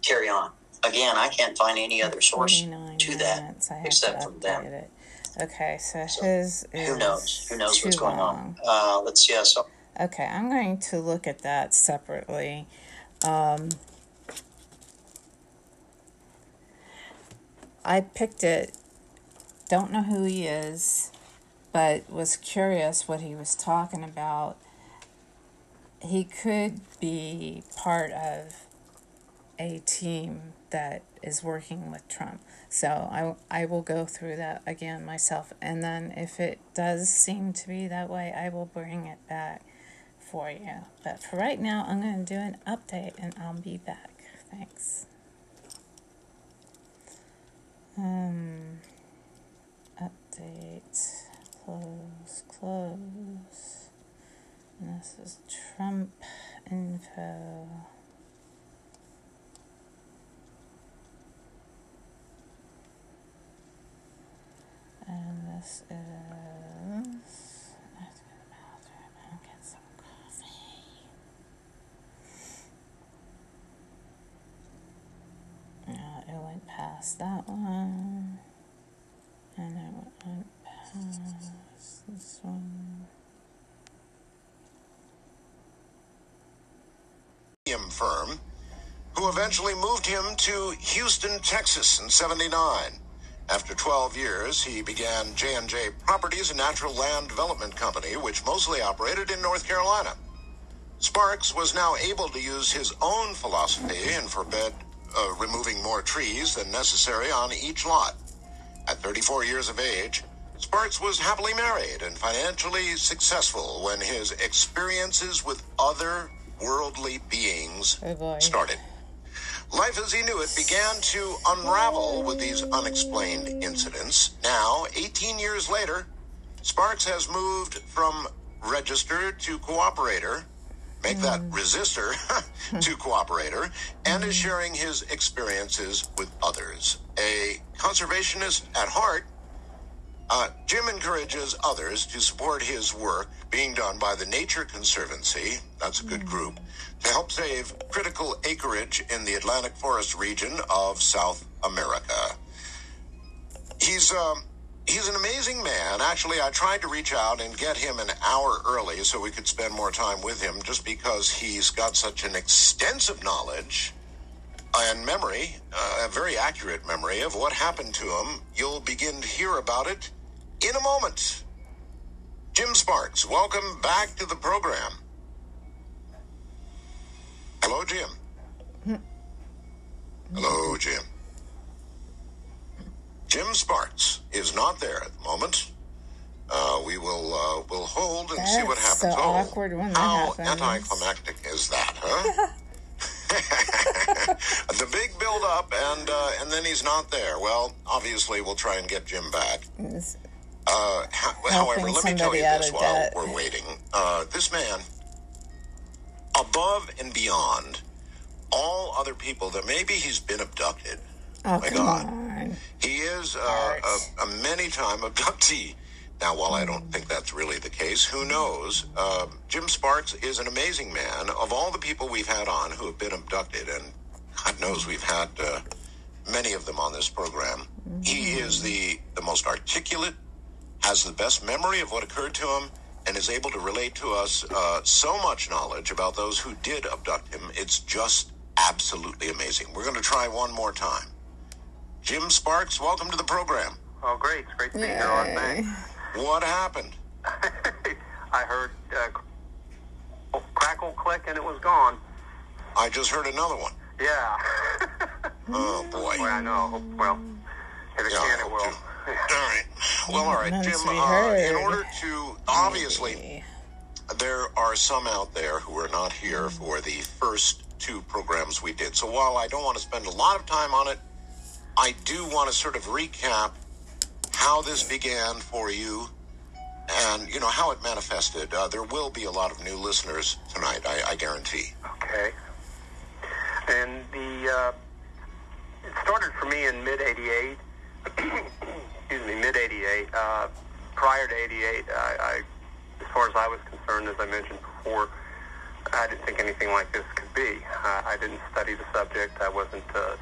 carry on. Again, I can't find any other source to that except from them. It. Okay, so, his is Who knows? Who knows what's going long. on? Uh, let's see. I saw. Okay, I'm going to look at that separately. Um, I picked it, don't know who he is, but was curious what he was talking about. He could be part of a team that is working with Trump. So I, I will go through that again myself. And then if it does seem to be that way, I will bring it back for you. But for right now, I'm going to do an update and I'll be back. Thanks. Um, update, close, close. And this is Trump info. And this is. Let's go to the bathroom and get some coffee. Yeah, it went past that one. And it went past this one. firm, who eventually moved him to Houston, Texas in 79. After 12 years, he began J&J Properties, a natural land development company which mostly operated in North Carolina. Sparks was now able to use his own philosophy and forbid uh, removing more trees than necessary on each lot. At 34 years of age, Sparks was happily married and financially successful when his experiences with other worldly beings started. Life as he knew it began to unravel with these unexplained incidents. Now, 18 years later, Sparks has moved from register to cooperator, make that hmm. resistor to cooperator, and is sharing his experiences with others. A conservationist at heart, uh, Jim encourages others to support his work being done by the Nature Conservancy, that's a good group, to help save critical acreage in the Atlantic Forest region of South America. He's um, he's an amazing man. Actually, I tried to reach out and get him an hour early so we could spend more time with him, just because he's got such an extensive knowledge and memory, uh, a very accurate memory of what happened to him. You'll begin to hear about it in a moment. Jim Sparks, welcome back to the program. Hello, Jim. Hello, Jim. Jim Sparks is not there at the moment. Uh, we will uh, will hold and see what happens. so oh, awkward when that how happens. anticlimactic is that, huh? the big build up, and uh, and then he's not there. Well, obviously, we'll try and get Jim back. It's Uh, ho- however, let me tell you this while debt. we're waiting. Uh, this man, above and beyond all other people, that maybe he's been abducted. Oh, My come God. on. He is uh, a, a many time abductee. Now, while I don't think that's really the case, who knows? Uh, Jim Sparks is an amazing man. Of all the people we've had on who have been abducted, and God knows we've had uh, many of them on this program, he is the, the most articulate, has the best memory of what occurred to him, and is able to relate to us uh, so much knowledge about those who did abduct him. It's just absolutely amazing. We're going to try one more time. Jim Sparks, welcome to the program. Oh, great. It's great to be here on Thanks. What happened? I heard uh, crackle, click, and it was gone. I just heard another one. Yeah. Oh, boy. Well, I know. Well, if it Yeah, I can, it hope will. All right. Well, all right, Jim. Uh, in order to obviously, there are some out there who are not here for the first two programs we did. So while I don't want to spend a lot of time on it, I do want to sort of recap how this began for you and you know how it manifested. Uh, there will be a lot of new listeners tonight, I, I guarantee. Okay. And the uh, it started for me in mid '88, excuse me, mid 88. Uh, prior to 88, I, I, as far as I was concerned, as I mentioned before, I didn't think anything like this could be. Uh, I didn't study the subject. I wasn't uh,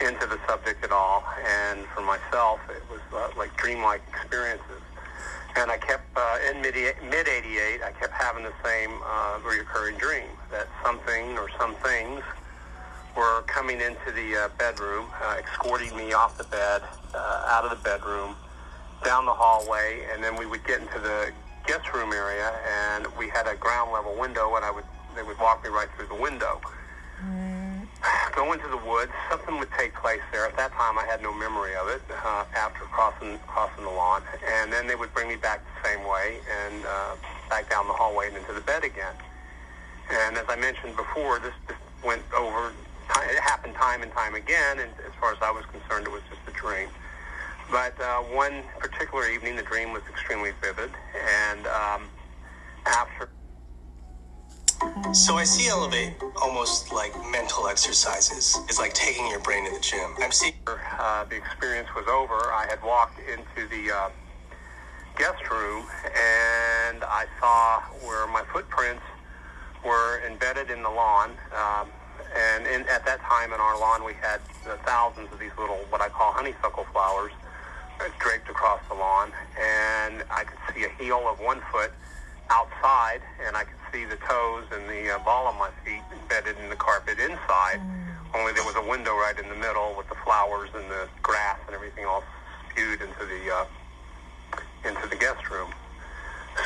into the subject at all. And for myself, it was uh, like dreamlike experiences. And I kept, uh, in mid 88, I kept having the same uh, reoccurring dream that something or some things were coming into the uh, bedroom, uh, escorting me off the bed, uh, out of the bedroom, down the hallway, and then we would get into the guest room area, and we had a ground level window, and I would they would walk me right through the window. Go into the woods. Something would take place there. At that time, I had no memory of it. Uh, after crossing crossing the lawn, and then they would bring me back the same way and uh, back down the hallway and into the bed again. And as I mentioned before, this, this went over. It happened time and time again, and as far as I was concerned, it was just a dream. But uh, one particular evening, the dream was extremely vivid, and um, after So I see Elevate almost like mental exercises. It's like taking your brain to the gym. I'm seeing. uh, the experience was over, I had walked into the uh, guest room and I saw where my footprints were embedded in the lawn. Um, and in, at that time in our lawn, we had uh, thousands of these little, what I call honeysuckle flowers, uh, draped across the lawn. And I could see a heel of one foot outside, and I could see the toes and the uh, ball of my feet embedded in the carpet inside. Only there was a window right in the middle with the flowers and the grass and everything all spewed into the uh, into the guest room.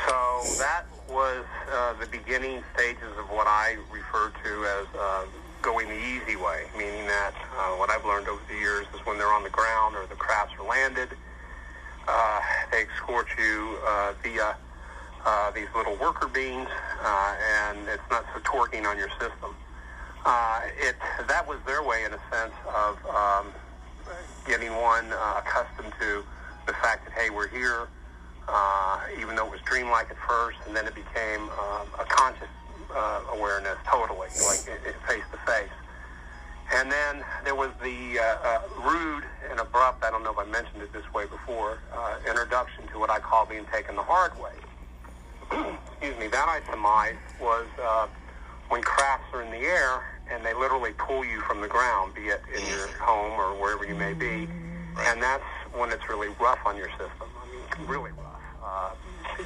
So that was uh, the beginning stages of what I refer to as uh, going the easy way, meaning that uh, what I've learned over the years is when they're on the ground or the crafts are landed, uh, they escort you uh, via uh, these little worker beans, uh, and it's not so torquing on your system. Uh, it that was their way, in a sense, of um, getting one uh, accustomed to the fact that hey, we're here. Uh, even though it was dreamlike at first, and then it became um, a conscious uh, awareness, totally, like it, it face to face. And then there was the uh, uh, rude and abrupt, I don't know if I mentioned it this way before, uh, introduction to what I call being taken the hard way. Excuse me, that I surmise was uh, when crafts are in the air and they literally pull you from the ground, be it in your home or wherever you may be. And that's when it's really rough on your system. I mean, really rough. Uh,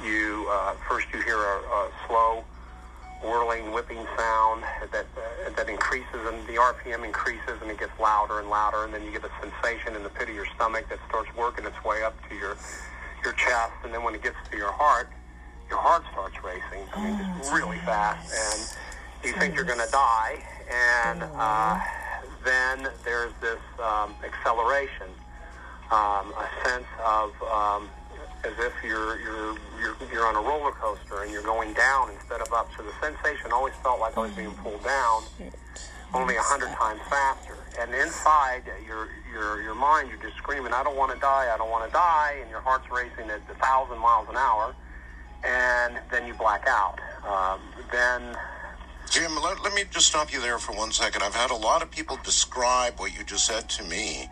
you uh, first you hear a, a slow whirling, whipping sound that uh, that increases and the RPM increases and it gets louder and louder, and then you get a sensation in the pit of your stomach that starts working its way up to your your chest, and then when it gets to your heart, your heart starts racing. I mean, just really fast, and you think you're going to die, and uh, then there's this um, acceleration, um, a sense of um, as if you're you're you're you're on a roller coaster and you're going down instead of up. So the sensation always felt like I was being pulled down, only a hundred times faster. And inside your your your mind, you're just screaming, "I don't want to die! I don't want to die!" And your heart's racing at a thousand miles an hour, and then you black out. Um, then Jim, let, let me just stop you there for one second. I've had a lot of people describe what you just said to me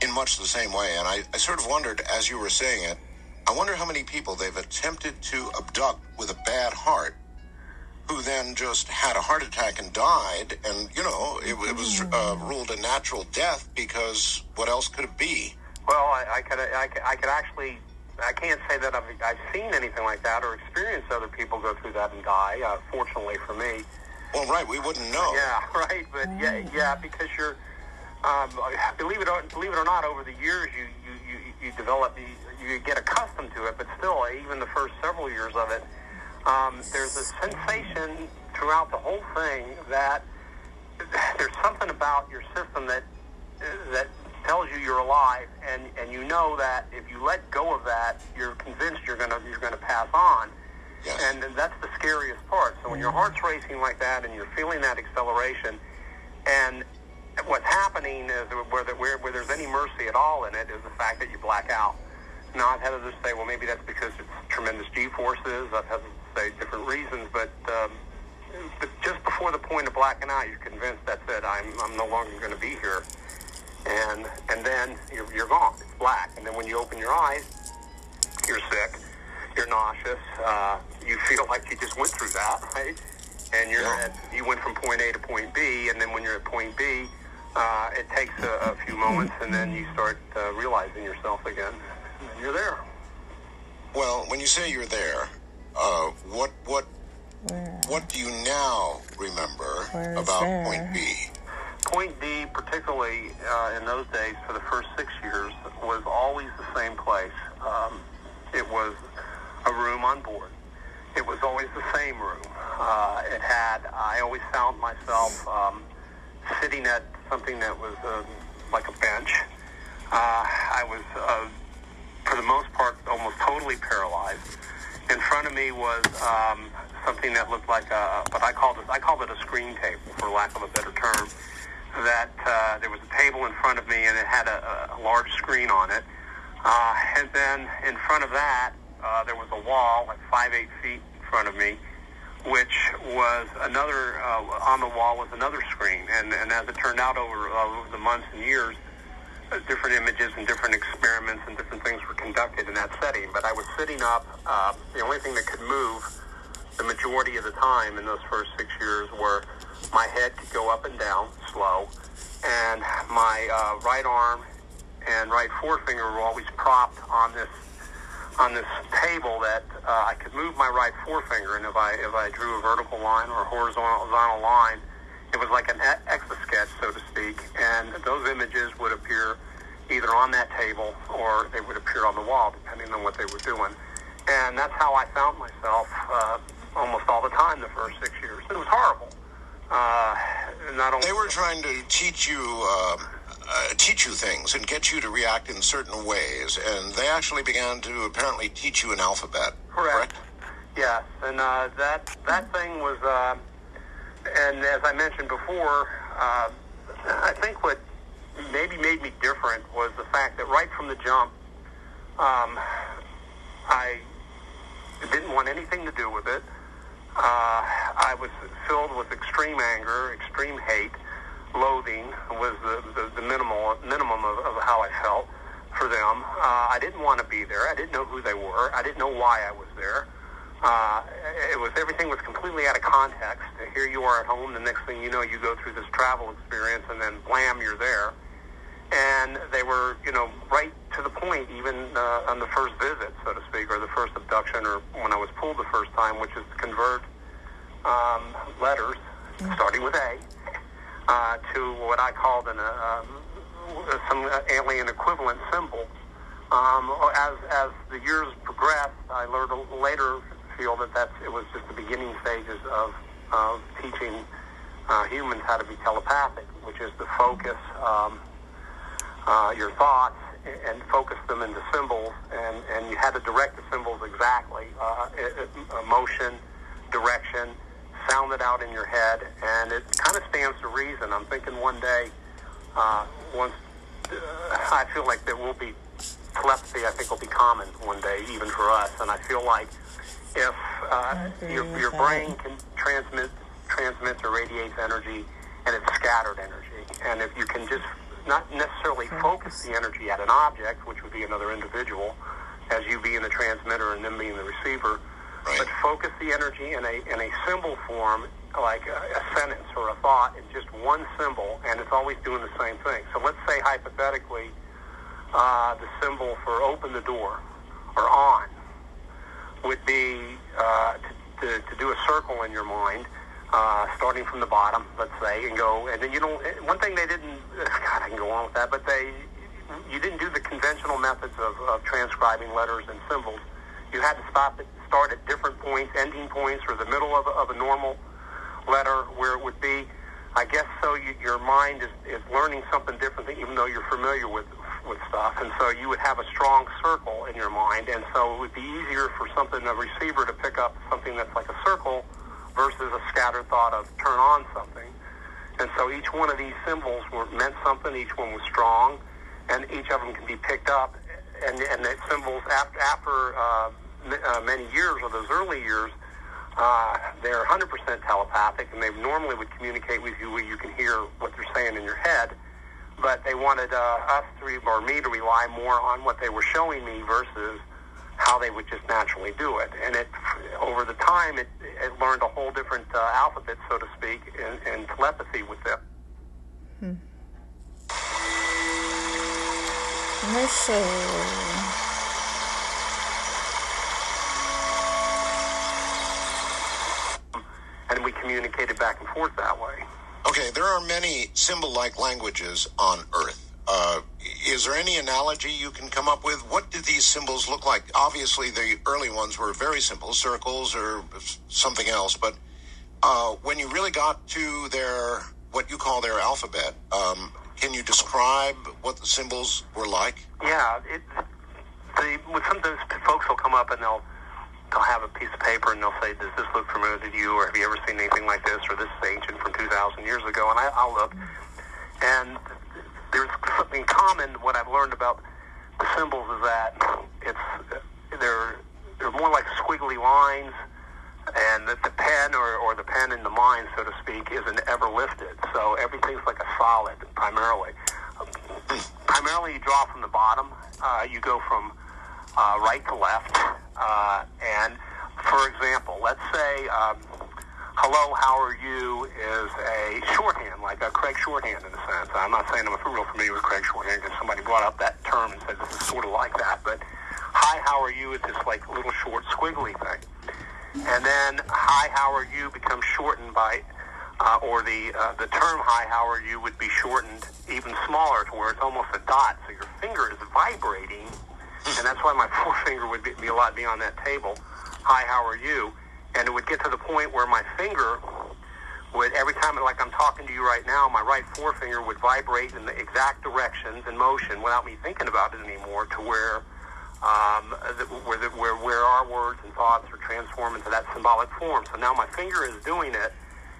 in much the same way. And I, I sort of wondered, as you were saying it, I wonder how many people they've attempted to abduct with a bad heart who then just had a heart attack and died. And, you know, it, it was uh, ruled a natural death because what else could it be? Well, I, I could, I I could actually, I can't say that I've, I've seen anything like that or experienced other people go through that and die. Uh, fortunately for me. Well, right, we wouldn't know. Yeah, right, but yeah, yeah, because you're, um, believe it or believe it or not, over the years you you you, you develop you, get accustomed to it, but still, even the first several years of it, um, there's a sensation throughout the whole thing that there's something about your system that that tells you you're alive, and and you know that if you let go of that, you're convinced you're gonna you're gonna pass on. And that's the scariest part. So when your heart's racing like that, and you're feeling that acceleration, and what's happening is where, the, where, where there's any mercy at all in it is the fact that you black out. I've had others say, well, maybe that's because it's tremendous G-forces. I've had say different reasons, but um, but just before the point of blacking out, you're convinced that's it. I'm I'm no longer going to be here, and and then you're, you're gone. It's black, and then when you open your eyes, you're sick, you're nauseous, uh, you feel like you just went through that, right? And you're at, you went from point A to point B, and then when you're at point B, uh, it takes a, a few moments, and then you start uh, realizing yourself again, you're there. Well, when you say you're there, uh, what what what do you now remember Where is about there? Point B? Point B, particularly uh, in those days, for the first six years, was always the same place. Um, it was a room on board. It was always the same room. Uh, it had. I always found myself um, sitting at something that was um like a bench. Uh, I was, uh, for the most part, almost totally paralyzed. In front of me was um, something that looked like a, but I called it, I called it a screen table, for lack of a better term. That uh, there was a table in front of me, and it had a, a large screen on it. Uh, and then in front of that, uh, there was a wall, like five, eight feet in front of me, which was another, uh, on the wall was another screen. And, and as it turned out over, over the months and years, different images and different experiments and different things were conducted in that setting. But I was sitting up. Uh, the only thing that could move the majority of the time in those first six years were my head could go up and down slow, and my uh, right arm and right forefinger were always propped on this on this table that uh, I could move my right forefinger, and if I if I drew a vertical line or a horizontal line, it was like an e- extra sketch, so to speak, and those images would appear either on that table or they would appear on the wall, depending on what they were doing. And that's how I found myself uh, almost all the time the first six years. It was horrible. Uh, not only They were trying to teach you um, uh, teach you things and get you to react in certain ways, and they actually began to apparently teach you an alphabet. Correct. Yes, and uh, that that thing was, uh, and as I mentioned before, uh, I think what maybe made me different was the fact that right from the jump, um, I didn't want anything to do with it. Uh, I was filled with extreme anger, extreme hate, loathing was the, the, the minimal minimum of, of how I felt for them. Uh, I didn't want to be there. I didn't know who they were. I didn't know why I was there. Uh, it was everything was completely out of context. Here you are at home. The next thing you know, you go through this travel experience, and then blam, you're there. And they were, you know, right to the point, even uh, on the first visit, so to speak, or the first abduction, or when I was pulled the first time, which is to convert um, letters, starting with A, uh, to what I called an, uh, some alien equivalent symbol. Um, as as the years progressed, I learned later feel that that's it was just the beginning stages of of teaching uh, humans how to be telepathic, which is to focus um, uh, your thoughts and focus them into symbols, and and you had to direct the symbols exactly, uh, emotion, direction, sound it out in your head, and it kind of stands to reason. I'm thinking one day, uh, once uh, I feel like there will be telepathy. I think will be common one day, even for us. And I feel like if uh, your your brain can transmit transmits or radiates energy, and it's scattered energy, and if you can just not necessarily focus the energy at an object, which would be another individual, as you being the transmitter and them being the receiver, but focus the energy in a in a symbol form, like a, a sentence or a thought, in just one symbol, and it's always doing the same thing. So let's say hypothetically, uh, the symbol for open the door or on would be uh, to, to, to do a circle in your mind, uh, starting from the bottom, let's say, and go. And then you don't. One thing they didn't. God, I can go on with that, but they. You didn't do the conventional methods of, of transcribing letters and symbols. You had to stop it, start at different points, ending points, or the middle of a, of a normal letter, where it would be. I guess so. You, your mind is, is learning something different, even though you're familiar with with stuff, and so you would have a strong circle in your mind, and so it would be easier for something a receiver to pick up something that's like a circle versus a scattered thought of turn on something. And so each one of these symbols were, meant something. Each one was strong, and each of them can be picked up. And and the symbols after after uh, uh, many years or those early years, uh, they're 100% telepathic, and they normally would communicate with you where you can hear what they're saying in your head. But they wanted uh, us to, or me to rely more on what they were showing me versus how they would just naturally do it. And it, over the time, it, it learned a whole different uh, alphabet, so to speak, in, in telepathy with them. Hmm. And we communicated back and forth that way. Okay, there are many symbol like languages on Earth. Uh, is there any analogy you can come up with? What did these symbols look like? Obviously, the early ones were very simple circles or something else, but uh, when you really got to their, what you call their alphabet, um, can you describe what the symbols were like? Yeah, it, the, sometimes folks will come up and they'll they'll have a piece of paper and they'll say, "Does this look familiar to you?" or "Have you ever seen anything like this?" or "This is ancient from 2,000 years ago." And I, I'll look, and there's something common. What I've learned about the symbols is that it's they're they're more like squiggly lines, and that the pen or, or the pen in the mind, so to speak, isn't ever lifted. So everything's like a solid primarily. primarily, you draw from the bottom. Uh, you go from uh, right to left. Uh, and for example, let's say um, hello, how are you is a shorthand, like a Gregg shorthand in a sense. I'm not saying I'm real familiar with Gregg shorthand because somebody brought up that term and said this is sort of like that. But hi, how are you is this like little short squiggly thing. And then hi, how are you becomes shortened by, uh, or the uh, the term hi, how are you would be shortened even smaller to where it's almost a dot. So your finger is vibrating, and that's why my forefinger would be, a lot beyond that table. Hi, how are you? and it would get to the point where my finger would every time like I'm talking to you right now, my right forefinger would vibrate in the exact directions and motion without me thinking about it anymore to where um, the, where, the, where where our words and thoughts are transformed into that symbolic form. So now my finger is doing it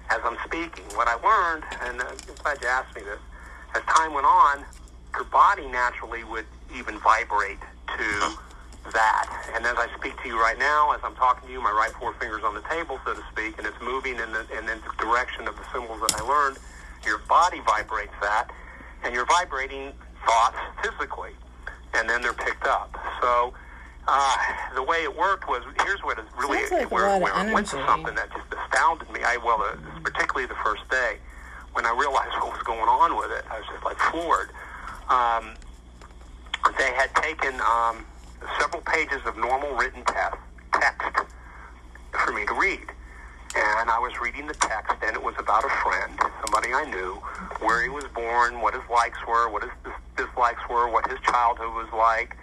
as I'm speaking. What I learned, and uh, I'm glad you asked me this, as time went on, your body naturally would even vibrate to that. And as I speak to you right now, as I'm talking to you, my right forefinger's on the table, so to speak, and it's moving in the, in the direction of the symbols that I learned. Your body vibrates that, and you're vibrating thoughts physically, and then they're picked up. So uh, the way it worked was here's what is really like where, where it went to something that just astounded me. I well, uh, particularly the first day when I realized what was going on with it, I was just like floored. Um, they had taken um, several pages of normal written te- text for me to read. And I was reading the text, and it was about a friend, somebody I knew, where he was born, what his likes were, what his dis- dislikes were, what his childhood was like,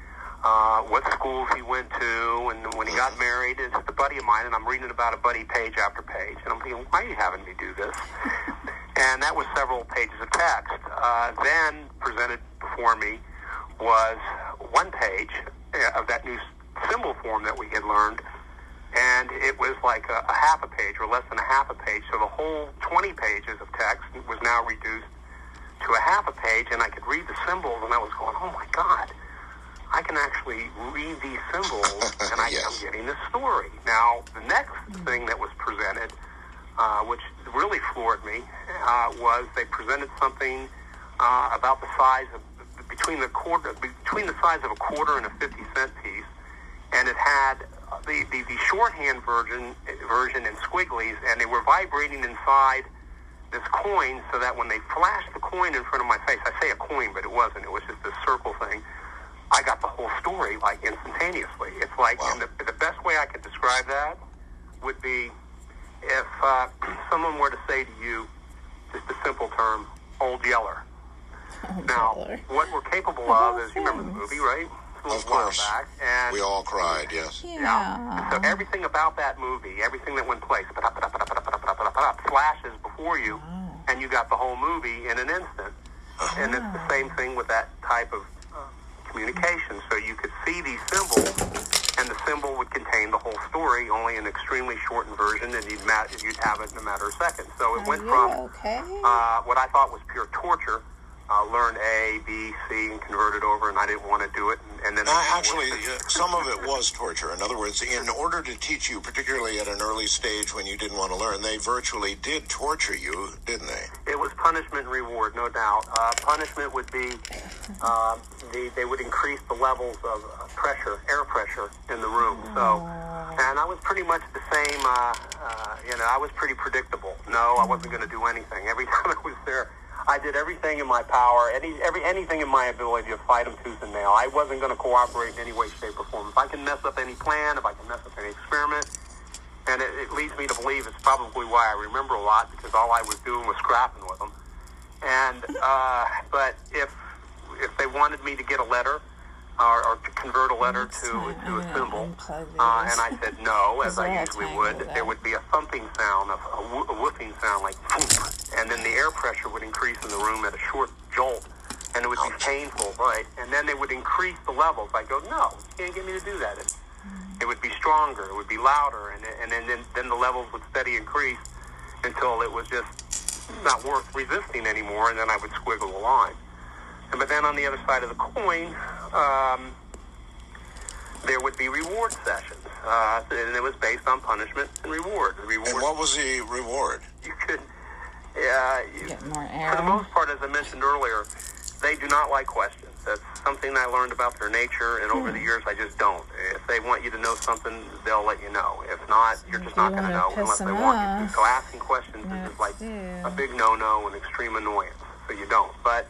uh, what schools he went to, and when he got married. It's a buddy of mine, and I'm reading about a buddy page after page. And I'm thinking, why are you having me do this? and that was several pages of text. Uh, then presented before me was one page uh, of that new symbol form that we had learned, and it was like a, a half a page or less than a half a page. So the whole 20 pages of text was now reduced to a half a page, and I could read the symbols, and I was going, oh my God, I can actually read these symbols, and I, I'm getting this story. Now, the next thing that was presented, uh, which really floored me, uh, was they presented something uh, about the size of between the quarter between the size of a quarter and a 50 cent piece, and it had uh, the, the, the shorthand version version in squigglies, and they were vibrating inside this coin, so that when they flashed the coin in front of my face, I say a coin, but it wasn't. It was just this circle thing. I got the whole story like instantaneously. It's like, and the, the best way I could describe that would be if uh, someone were to say to you, just a simple term, "Old Yeller." now, what we're capable of is, you remember the movie, right? It was Of course. Back, and We all cried, yes. yeah. So everything about that movie, everything that went place, flashes before you, and you got the whole movie in an instant. And it's the same thing with that type of uh, communication. So you could see these symbols, and the symbol would contain the whole story, only an extremely shortened version, and you'd, ma- you'd have it in a matter of seconds. So it went from okay? uh, what I thought was pure torture uh, learn A, B, C, and convert it over, and I didn't want to do it. And, and then Uh, actually, uh, some of it was torture. In other words, in order to teach you, particularly at an early stage when you didn't want to learn, they virtually did torture you, didn't they? It was punishment and reward, no doubt. Uh, punishment would be uh, the, they would increase the levels of uh, pressure, air pressure in the room. So, and I was pretty much the same. Uh, uh, you know, I was pretty predictable. No, I wasn't going to do anything. Every time I was there, I did everything in my power, any every anything in my ability to fight them tooth and nail. I wasn't going to cooperate in any way, shape, or form. If I can mess up any plan, if I can mess up any experiment, and it, it leads me to believe it's probably why I remember a lot because all I was doing was scrapping with them. And uh, but if if they wanted me to get a letter or, or to convert a letter to to a symbol, uh, and I said no, as I usually would, there would be a thumping sound, a, a, who- a whooping sound like, and then the air pressure would increase in the room at a short jolt, and it would be painful, right? And then they would increase the levels. I go, no, you can't get me to do that. It, it would be stronger, it would be louder, and and then then, then the levels would steady increase until it was just not worth resisting anymore, and then I would squiggle a line. And, but then on the other side of the coin, um, there would be reward sessions, uh, and it was based on punishment and reward. Reward. And what was the reward? You could, yeah, you, Get more for the most part, as I mentioned earlier, they do not like questions. That's something I learned about their nature, and over the years, I just don't. If they want you to know something, they'll let you know. If not, you're just not going to know unless they them want you to. So asking questions is just like a big no-no and extreme annoyance. So you don't. But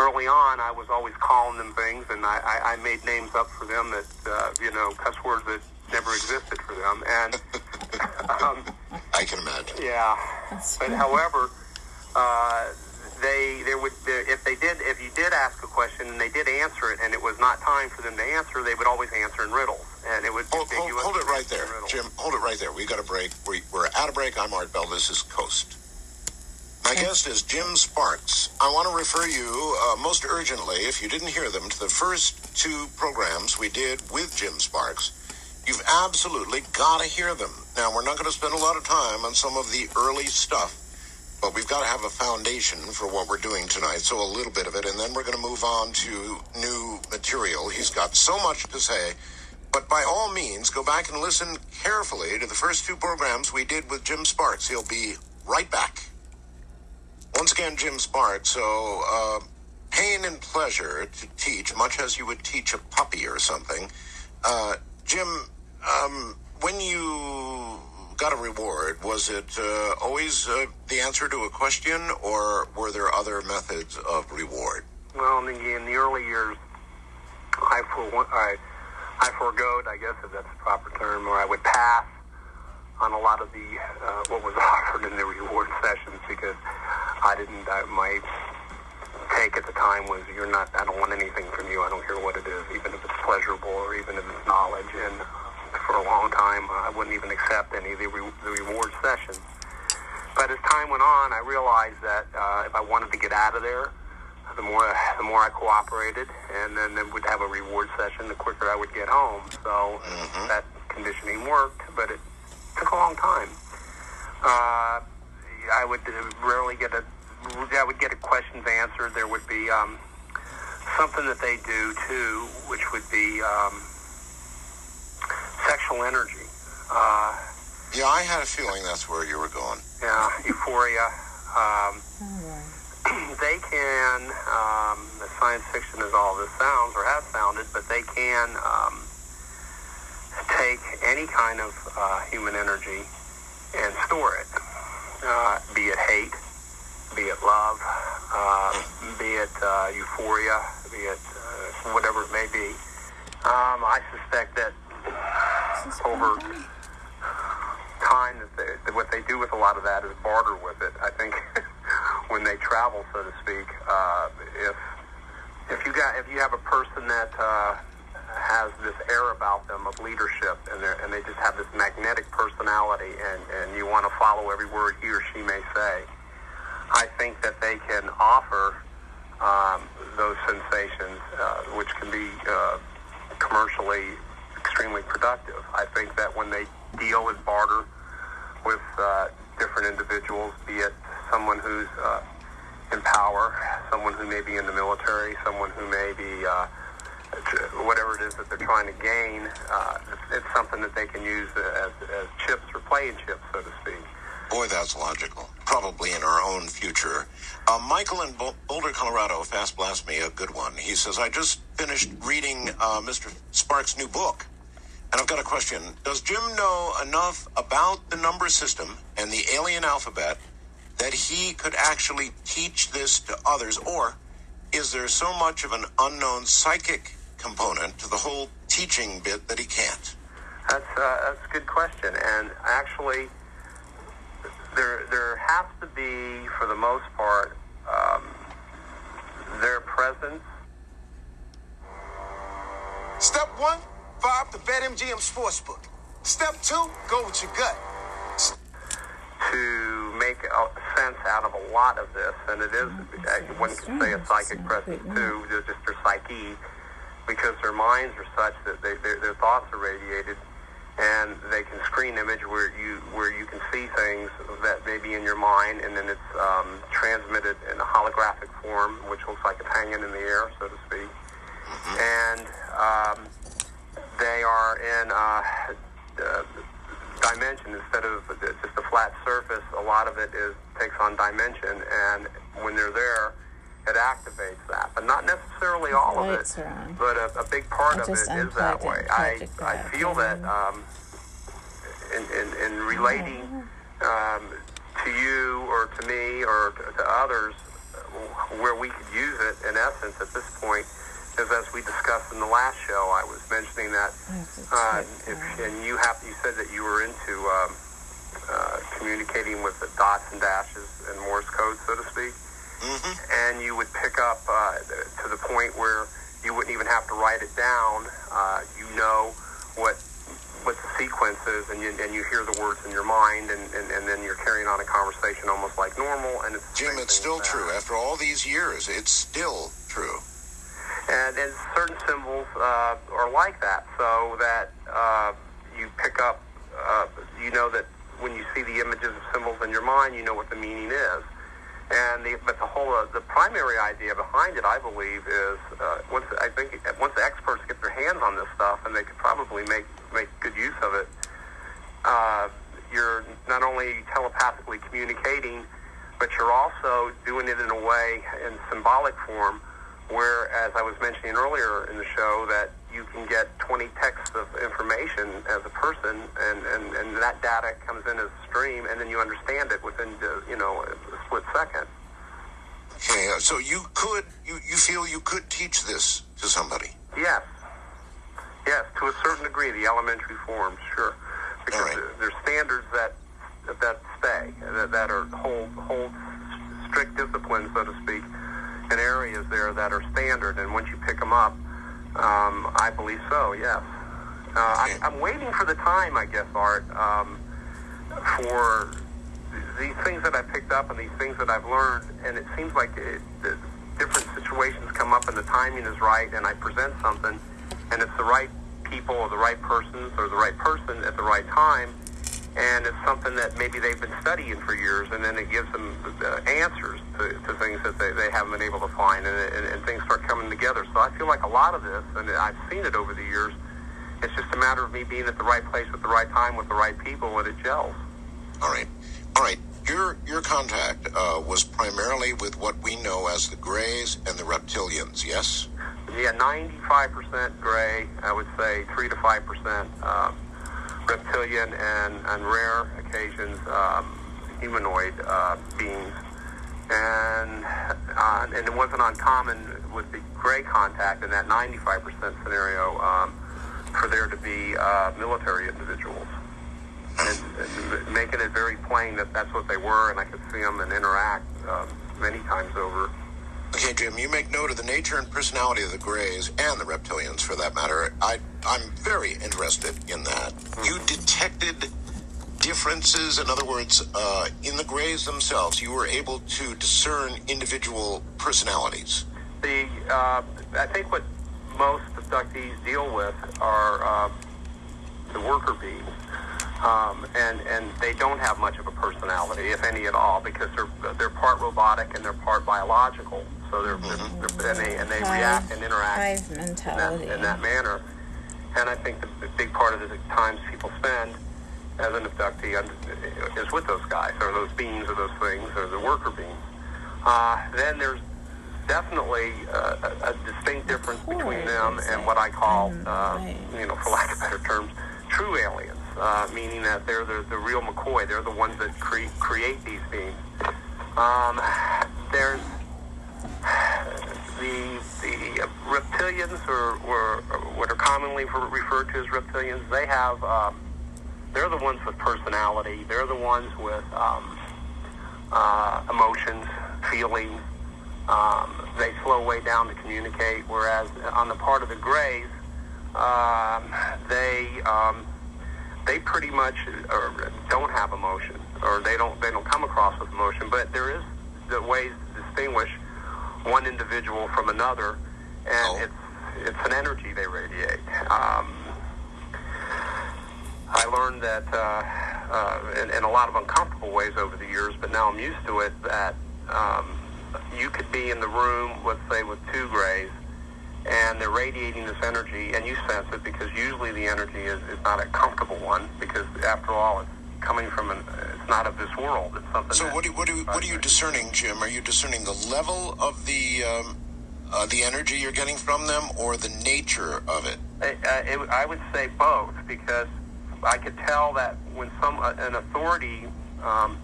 early on, I was always calling them things, and I, I, I made names up for them that uh, you know cuss words that never existed for them, and um, I can imagine. yeah. But however, uh, they there would there, if they did if you did ask a question and they did answer it and it was not time for them to answer, they would always answer in riddles, and it would Hold, hold, hold it right there. Jim. Hold it right there. We got a break. We, we're at a break. I'm Art Bell. This is Coast. My guest is Jim Sparks. I want to refer you uh, most urgently, if you didn't hear them, to the first two programs we did with Jim Sparks. You've absolutely got to hear them. Now, we're not going to spend a lot of time on some of the early stuff, but we've got to have a foundation for what we're doing tonight. So, a little bit of it, and then we're going to move on to new material. He's got so much to say. But by all means, go back and listen carefully to the first two programs we did with Jim Sparks. He'll be right back. Once again, Jim Sparks. So, uh, pain and pleasure to teach, much as you would teach a puppy or something. Uh, Jim, um, when you got a reward, was it uh, always uh, the answer to a question, or were there other methods of reward? Well, in the, in the early years, I for I I foregoed, I guess if that's the proper term, or I would pass on a lot of the uh, what was offered in the reward sessions because I didn't. I, my take at the time was, "You're not. I don't want anything from you. I don't care what it is, even if it's pleasurable or even if it's knowledge." And for a long time, I wouldn't even accept any of the, re- the reward sessions. But as time went on, I realized that uh, if I wanted to get out of there, the more the more I cooperated, and then then would have a reward session, the quicker I would get home. So that conditioning worked, but it took a long time. Uh, I would rarely get a I would get a questions answered. There would be um, something that they do too, which would be um, sexual energy. Uh, Yeah, I had a feeling that's where you were going. yeah, euphoria. Um, they can, um, the science fiction is all this sounds or has sounded, but they can um, take any kind of uh, human energy and store it, uh, be it hate, be it love, uh, be it uh, euphoria, be it uh, whatever it may be. Um, I suspect that over time that, they, that what they do with a lot of that is barter with it. I think when they travel, so to speak, uh, if if you got if you have a person that uh, has this air about them of leadership and and they just have this magnetic personality and and you want to follow every word he or she may say, I think that they can offer um, those sensations, uh, which can be uh, commercially extremely productive. I think that when they deal and barter with uh, different individuals, be it someone who's uh, in power, someone who may be in the military, someone who may be uh, whatever it is that they're trying to gain. Uh, it's, something that they can use as, as chips or playing chips, so to speak. Boy, that's logical. Probably in our own future. Uh, Michael in Boulder, Colorado, fast blast me a good one. He says, I just finished reading uh, Mr. Sparks' new book. And I've got a question. Does Jim know enough about the number system and the alien alphabet that he could actually teach this to others? Or is there so much of an unknown psychic component to the whole teaching bit that he can't? That's uh, that's a good question, and actually, there there has to be, for the most part, um, their presence. Step one, fire up the BetMGM Sportsbook. Step two, go with your gut. to make sense out of a lot of this, and it is, uh, one can say a psychic presence too, they're just their psyche, because their minds are such that they, their, their thoughts are radiated, and they can screen image where you where you can see things that may be in your mind, and then it's um, transmitted in a holographic form, which looks like it's hanging in the air, so to speak, and um, they are in. Uh, uh, dimension instead of just a flat surface. A lot of it is takes on dimension, and when they're there, it activates that. But not necessarily all of it. But a, a big part I of it is that way. I I feel that um, in, in, in relating um, to you or to me or to, to others, where we could use it in essence at this point is as we discussed in the last show. I was mentioning that, uh, if, and you have you said that you were into um, uh, communicating with the dots and dashes and Morse code, so to speak, and you would pick up uh, to the point where you wouldn't even have to write it down. Uh, you know what what the sequence is, and you, and you hear the words in your mind, and, and, and then you're carrying on a conversation almost like normal. And it's Jim, it's still true. After all these years, it's still true. And, and certain symbols uh, are like that, so that uh, you pick up, uh, you know that when you see the images of symbols in your mind, you know what the meaning is. And the, but the whole, uh, the primary idea behind it, I believe, is uh, once I think once the experts get their hands on this stuff, and they could probably make make good use of it, uh, you're not only telepathically communicating, but you're also doing it in a way in symbolic form where, as I was mentioning earlier in the show, that you can get 20 texts of information as a person, and, and, and that data comes in as a stream, and then you understand it within, the, you know, a split second. Okay, uh, so you could, you, you feel you could teach this to somebody. Yes. Yes, to a certain degree, the elementary forms, sure. Because there- there's standards that that stay, that, that are hold hold strict discipline, so to speak, in areas there that are standard. And once you pick them up, um, I believe so. Yes. Uh, I'm, I'm waiting for the time, I guess, Art, um, for these things that I picked up and these things that I've learned. And it seems like it, the different situations come up and the timing is right, and I present something, and it's the right people or the right persons or the right person at the right time. And it's something that maybe they've been studying for years, and then it gives them uh, answers to, to things that they, they haven't been able to find, and, and, and things start coming together. So I feel like a lot of this, and I've seen it over the years, it's just a matter of me being at the right place at the right time with the right people, and it gels. All right. All right. Your your contact uh, was primarily with what we know as the Greys and the Reptilians, yes? Yeah, 95% gray, I would say 3 to 5% um, reptilian, and on rare occasions, um, humanoid uh, beings. And, uh, and it wasn't uncommon with the gray contact in that 95% scenario um, for there to be uh, military individuals. And, and making it very plain that that's what they were, and I could see them and interact um, many times over. Okay, Jim, you make note of the nature and personality of the Greys and the Reptilians, for that matter. I, I'm very interested in that. You detected differences, in other words, uh, in the Greys themselves. You were able to discern individual personalities. The uh, I think what most abductees deal with are uh, the worker bees. Um, and and they don't have much of a personality, if any at all, because they're they're part robotic and they're part biological. So they're, they're, they're and they and they react and interact Hive in that, in that manner. And I think the, the big part of the times people spend as an abductee un- is with those guys, or those beings, or those things, or the worker beings. Uh, then there's definitely uh, a, a distinct difference between them and what I call, uh, you know, for lack of better terms, true aliens, uh, meaning that they're the, the real McCoy. They're the ones that cre- create these beings. Um, there's the the reptilians, or, or, what are commonly referred to as reptilians, they have um, they're the ones with personality. They're the ones with um, uh, emotions, feelings. Um, they slow way down to communicate. Whereas on the part of the Greys, um, they um, they pretty much uh, don't have emotion, or they don't they don't come across with emotion. But there is the ways to distinguish one individual from another, and it's it's an energy they radiate. Um, I learned that uh, uh, in, in a lot of uncomfortable ways over the years, but now I'm used to it. That um, you could be in the room, let's say, with two grays, and they're radiating this energy, and you sense it because usually the energy is, is not a comfortable one because, after all, it's coming from an it's not of this world. It's something. So what do, what do, what are you discerning, Jim? Are you discerning the level of the um, uh, the energy you're getting from them, or the nature of it? I, I, it, I would say both because I could tell that when some uh, an authority, um,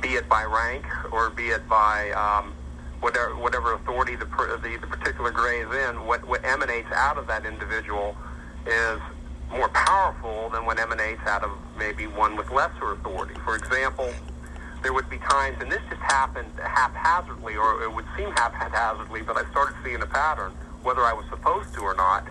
be it by rank or be it by um, whatever whatever authority the, the the particular gray is in, what what emanates out of that individual is more powerful than what emanates out of maybe one with lesser authority. For example, there would be times, and this just happened haphazardly, or it would seem haphazardly, but I started seeing a pattern, whether I was supposed to or not,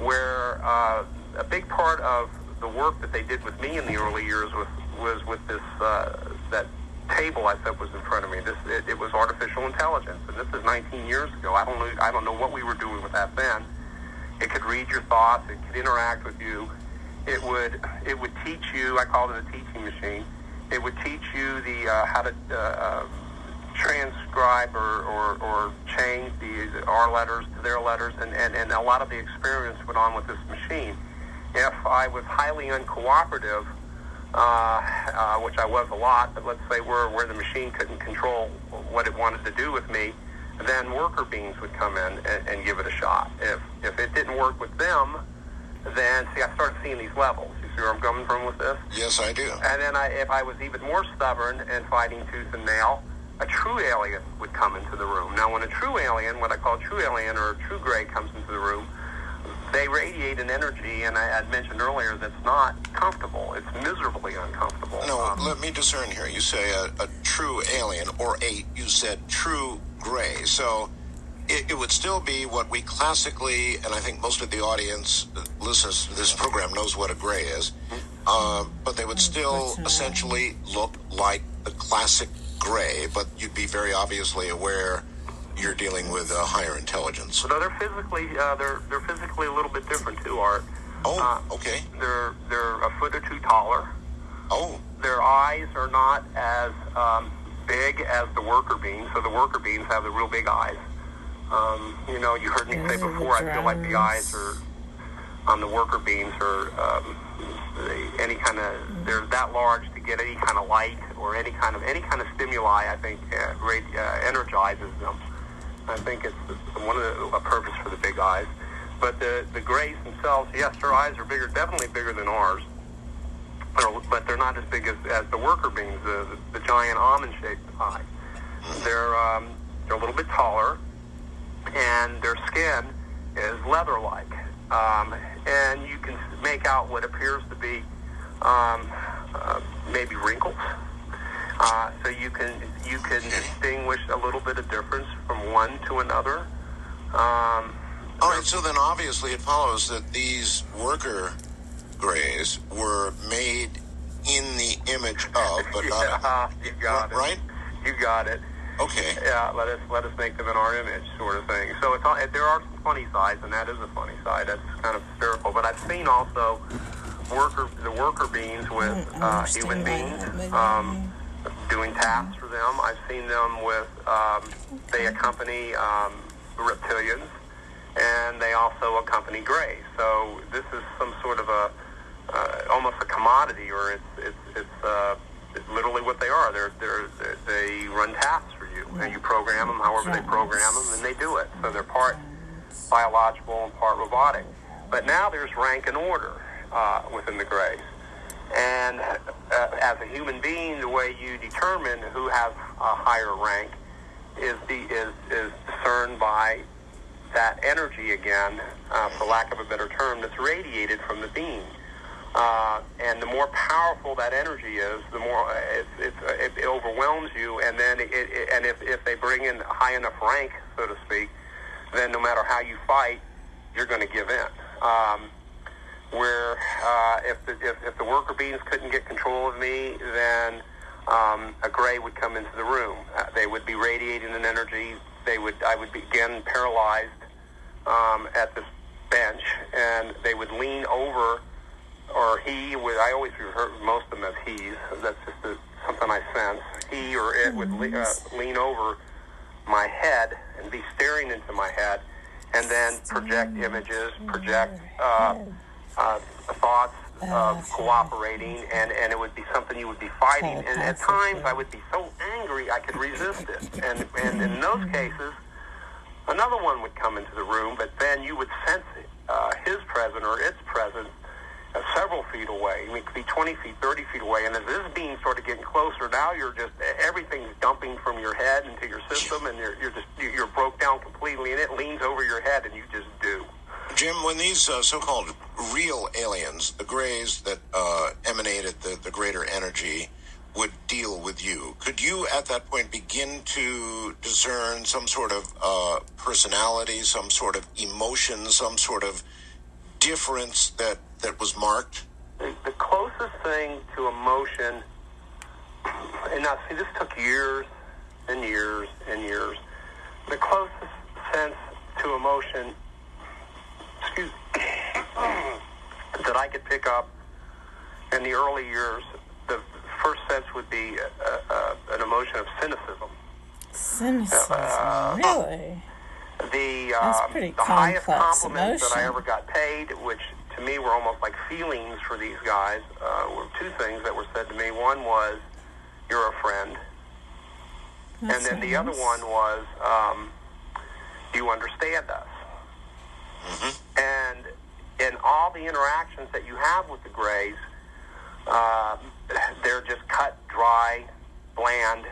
where uh, a big part of the work that they did with me in the early years was was with this uh, that table I said was in front of me. This it, it was artificial intelligence, and this is 19 years ago. I don't know I don't know what we were doing with that then. It could read your thoughts. It could interact with you. It would it would teach you. I called it a teaching machine. It would teach you the uh, how to uh, uh, transcribe or, or, or change the our letters to their letters, and, and, and a lot of the experience went on with this machine. If I was highly uncooperative, uh, uh, which I was a lot, but let's say where where the machine couldn't control what it wanted to do with me, then worker beings would come in and, and give it a shot. If if it didn't work with them, then see I started seeing these levels. You see where I'm coming from with this? Yes, I do. And then I, if I was even more stubborn and fighting tooth and nail, a true alien would come into the room. Now, when a true alien, what I call a true alien or a true gray, comes into the room, they radiate an energy, and I had mentioned earlier that's not comfortable. It's miserably uncomfortable. No, um, let me discern here. You say a, a true alien, or a, you said true gray. So it, it would still be what we classically, and I think most of the audience that listens to this program knows what a gray is, uh, but they would still essentially look like the classic gray, but you'd be very obviously aware you're dealing with a higher intelligence. So no, they're physically uh, they're they're physically a little bit different too, Art. Oh, okay. They're they're a foot or two taller. Oh. Their eyes are not as um, big as the worker beings. So the worker beings have the real big eyes. Um, you know, you heard me say before. I feel like the eyes are on the worker beings are um, any kind of they're that large to get any kind of light or any kind of any kind of stimuli. I think uh, radi- uh, energizes them. I think it's, it's one of the a purpose for the big eyes. But the the grays themselves, yes, their eyes are bigger, definitely bigger than ours. They're, but they're not as big as, as the worker beings, the, the, the giant almond-shaped eye. They're um, they're a little bit taller, and their skin is leather-like, um, and you can make out what appears to be um, uh, maybe wrinkles. Uh, so you can you can distinguish a little bit of difference from one to another. Um, All right, so then obviously it follows that these worker grays were made in the image of, but not you got it. right. You got it. Okay. Yeah, let us let us make them in our image, sort of thing. So it's all, there are some funny sides, and that is a funny side. That's kind of hysterical. But I've seen also worker the worker beings with uh, human beings, um, doing tasks for them. I've seen them with um, they accompany um, reptilians, and they also accompany greys. So this is some sort of a uh, almost a commodity, or it's it's it's, uh, it's literally what they are. They're they're they run tasks for you, and you program them however they program them, and they do it. So they're part biological and part robotic. But now there's rank and order uh, within the Greys. And uh, as a human being, the way you determine who has a higher rank is the is is discerned by that energy again, uh, for lack of a better term, that's radiated from the being. Uh, and the more powerful that energy is, the more uh, it, it, it, it overwhelms you. And then, it, it, and if, if they bring in high enough rank, so to speak, then no matter how you fight, you're going to give in. Um, where uh, if, the, if, if the worker beings couldn't get control of me, then um, a gray would come into the room. Uh, they would be radiating an energy. They would I would begin paralyzed um, at this bench, and they would lean over, or he would. I always refer most of them as he's. That's just a, something I sense. He or it would le- uh, lean over my head and be staring into my head, and then project images, project uh, uh, thoughts of cooperating, and, and it would be something you would be fighting. And at times, I would be so angry I could resist it. And and in those cases, another one would come into the room, but then you would sense it, uh, his presence or its presence uh, several feet away. I mean, it could be 20 feet, 30 feet away. And as this sort of getting closer, now you're just everything's dumping from your head into your system, and you're you're just you're broke down completely, and it leans over your head, and you just do. Jim, when these uh, so-called real aliens, the Greys that uh, emanated the, the greater energy, would deal with you, could you at that point begin to discern some sort of uh, personality, some sort of emotion, some sort of difference that, that was marked? The, the closest thing to emotion, and now see, this took years and years and years. The closest sense to emotion excuse me, that I could pick up in the early years, the first sense would be uh, uh, an emotion of cynicism. Cynicism, Uh, really? The, That's um, the highest complex compliments that I ever got paid, which to me were almost like feelings for these guys, uh, were two things that were said to me. One was, "You're a friend," That's and then the other one was, um, "Do you understand us?" And in all the interactions that you have with the Greys, um, they're just cut, dry, bland,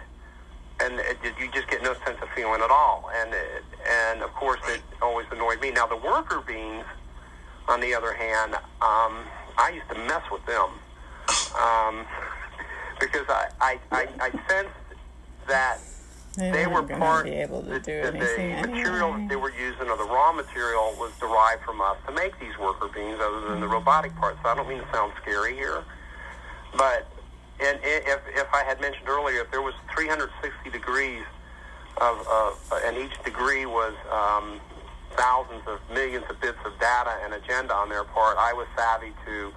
and it, you just get no sense of feeling at all. And it, and of course, it always annoyed me. Now the worker beings, on the other hand, um, I used to mess with them um, because I I, I, I sensed that They, they were part be able to do the, the material that anyway. they were using or the raw material was derived from us to make these worker beings other than the robotic parts. So I don't mean to sound scary here, but and if, if I had mentioned earlier, if there was 360 degrees of, of and each degree was um, thousands of millions of bits of data and agenda on their part, I was savvy to,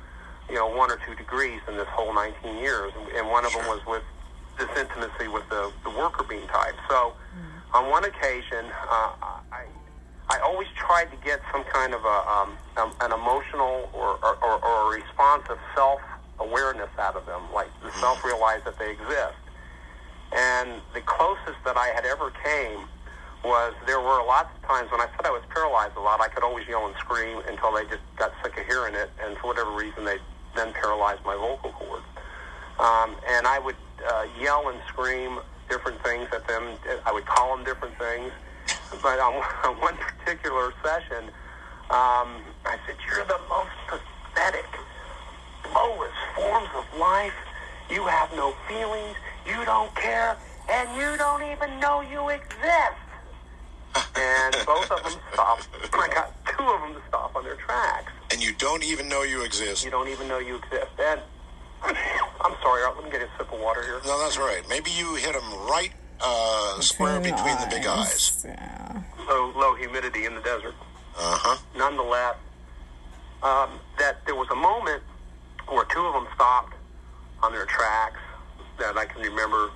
you know, one or two degrees in this whole 19 years, and, one of them was with this intimacy with the, the worker being type. So, on one occasion, uh, I I always tried to get some kind of a um, um, an emotional or, or, or, or a responsive self awareness out of them, like the self realize that they exist. And the closest that I had ever came was there were lots of times when I said I was paralyzed a lot, I could always yell and scream until they just got sick of hearing it, and for whatever reason, they then paralyzed my vocal cords. Um, and I would uh, yell and scream different things at them. I would call them different things. But on, on one particular session, um, I said, "You're the most pathetic, lowest forms of life. You have no feelings. You don't care, and you don't even know you exist." and both of them stop. I got two of them to stop on their tracks. And you don't even know you exist. You don't even know you exist. And I'm sorry, let me get a sip of water here. No, that's right. Maybe you hit them right uh, square between the big eyes. Low, low humidity in the desert. Uh huh. Nonetheless, um, that there was a moment where two of them stopped on their tracks that I can remember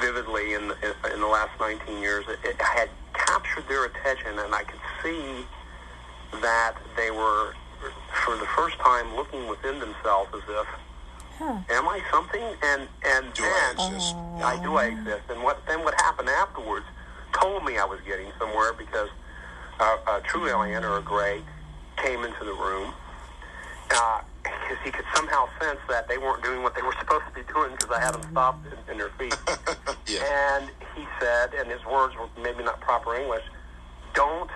vividly in the, in the last 19 years. It, it had captured their attention, and I could see that they were, for the first time, looking within themselves as if, am I something? And and Do then I exist? I do I exist. And what then what happened afterwards told me I was getting somewhere because uh, a true alien or a gray came into the room. Uh, because he could somehow sense that they weren't doing what they were supposed to be doing because I had them stopped in, in their feet. And he said, and his words were maybe not proper English, don't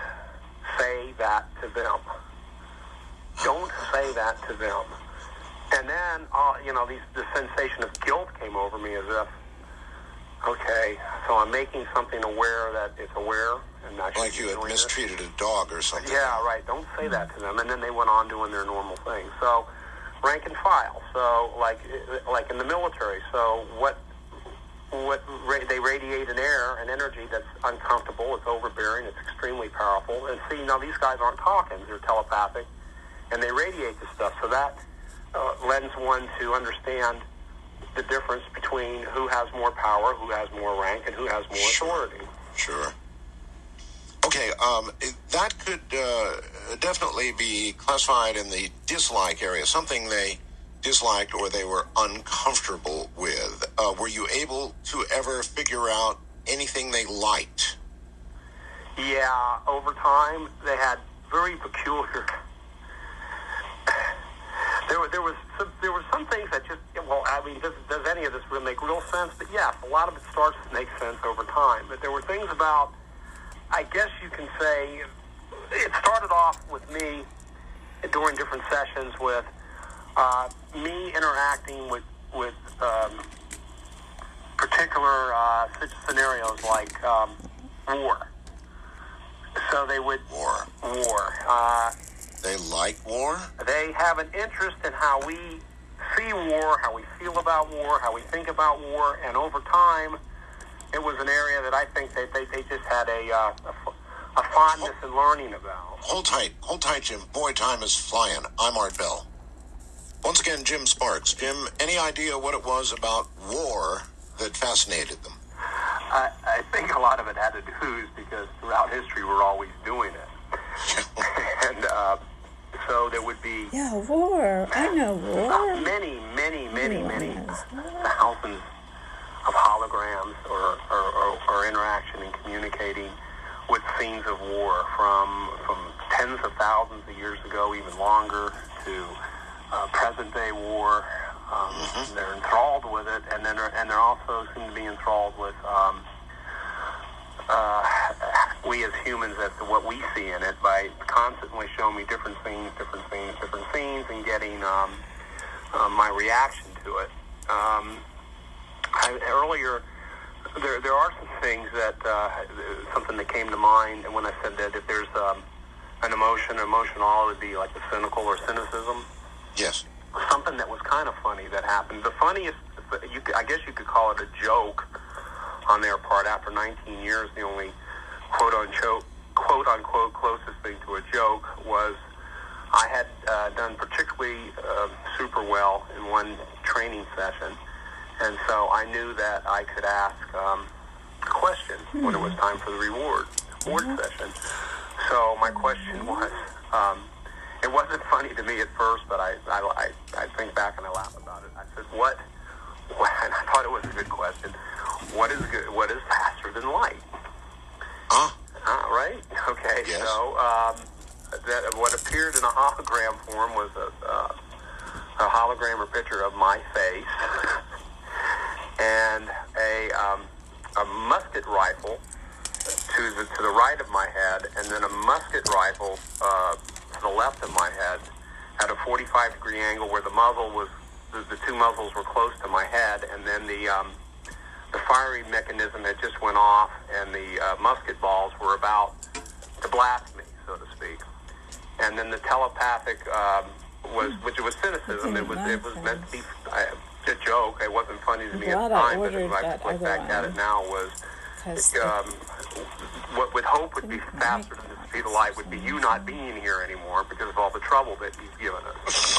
say that to them. Don't say that to them. And then, uh, you know, these, the sensation of guilt came over me as if, okay, so I'm making something aware that it's aware, and I should Like you had mistreated a dog or something. Yeah, right. Don't say that to them. And then they went on doing their normal thing. So, rank and file. So, like, like in the military. So, what, what they radiate an air, an energy that's uncomfortable. It's overbearing. It's extremely powerful. And see, now these guys aren't talking. They're telepathic, and they radiate this stuff. So that uh, lends one to understand the difference between who has more power, who has more rank, and who has more authority. Sure. Okay, um, that could uh, definitely be classified in the dislike area, something they disliked or they were uncomfortable with. Uh, were you able to ever figure out anything they liked? Yeah, over time they had very peculiar. There, were, there was some, there were some things that just well, I mean, does, does any of this really make real sense? But yes, a lot of it starts to make sense over time. But there were things about, I guess you can say, it started off with me during different sessions with uh, me interacting with with um, particular uh, scenarios like um, war. So they would war. War. Uh, they like war. They have an interest in how we see war, how we feel about war, how we think about war, and over time, it was an area that I think that they, they just had a, uh, a, f- a fondness in learning about. Hold tight, hold tight, Jim. Boy, time is flying. I'm Art Bell. Once again, Jim Sparks. Jim, any idea what it was about war that fascinated them? I, I think a lot of it had to do is because throughout history we're always doing it, and uh, so there would be Yeah, war. I know war. many, many, many, many thousands of holograms or, or, or, or interaction and communicating with scenes of war from from tens of thousands of years ago, even longer, to uh, present day war. Um, They're enthralled with it, and then and they're also seem to be enthralled with um, uh, we as humans as to what we see in it by constantly showing me different scenes, different scenes, different scenes, and getting um, uh, my reaction to it. Um, I, earlier, there there are some things that uh, something that came to mind, and when I said that if there's um, an emotion, emotion, all would be like a cynical or cynicism. Yes. Something that was kind of funny that happened. The funniest, you could, I guess you could call it a joke on their part. After 19 years, the only quote unquote quote unquote closest thing to a joke was I had uh, done particularly uh, super well in one training session, and so I knew that I could ask um, a question when it was time for the reward reward session. So my question was, um, it wasn't funny to me at first, but I, I, I, I think back and I laugh about it. I said, what, what, and I thought it was a good question. What is good, what is faster than light? Huh? Uh, right? Okay. yes. So, um, that what appeared in a hologram form was a, uh, a hologram or picture of my face and a, um, a musket rifle to the to the right of my head, and then a musket rifle uh, to the left of my head at a 45 degree angle where the muzzle was the, the two muzzles were close to my head, and then the um, the firing mechanism had just went off, and the uh, musket balls were about to blast me, so to speak. And then the telepathic um, was, which was cynicism. It was it was meant to be uh, a joke. It wasn't funny to me at the I time, but ordered if I that look other back at it now, was Because um, what would hope would be faster than the speed of light would be you not being here anymore because of all the trouble that you've given us.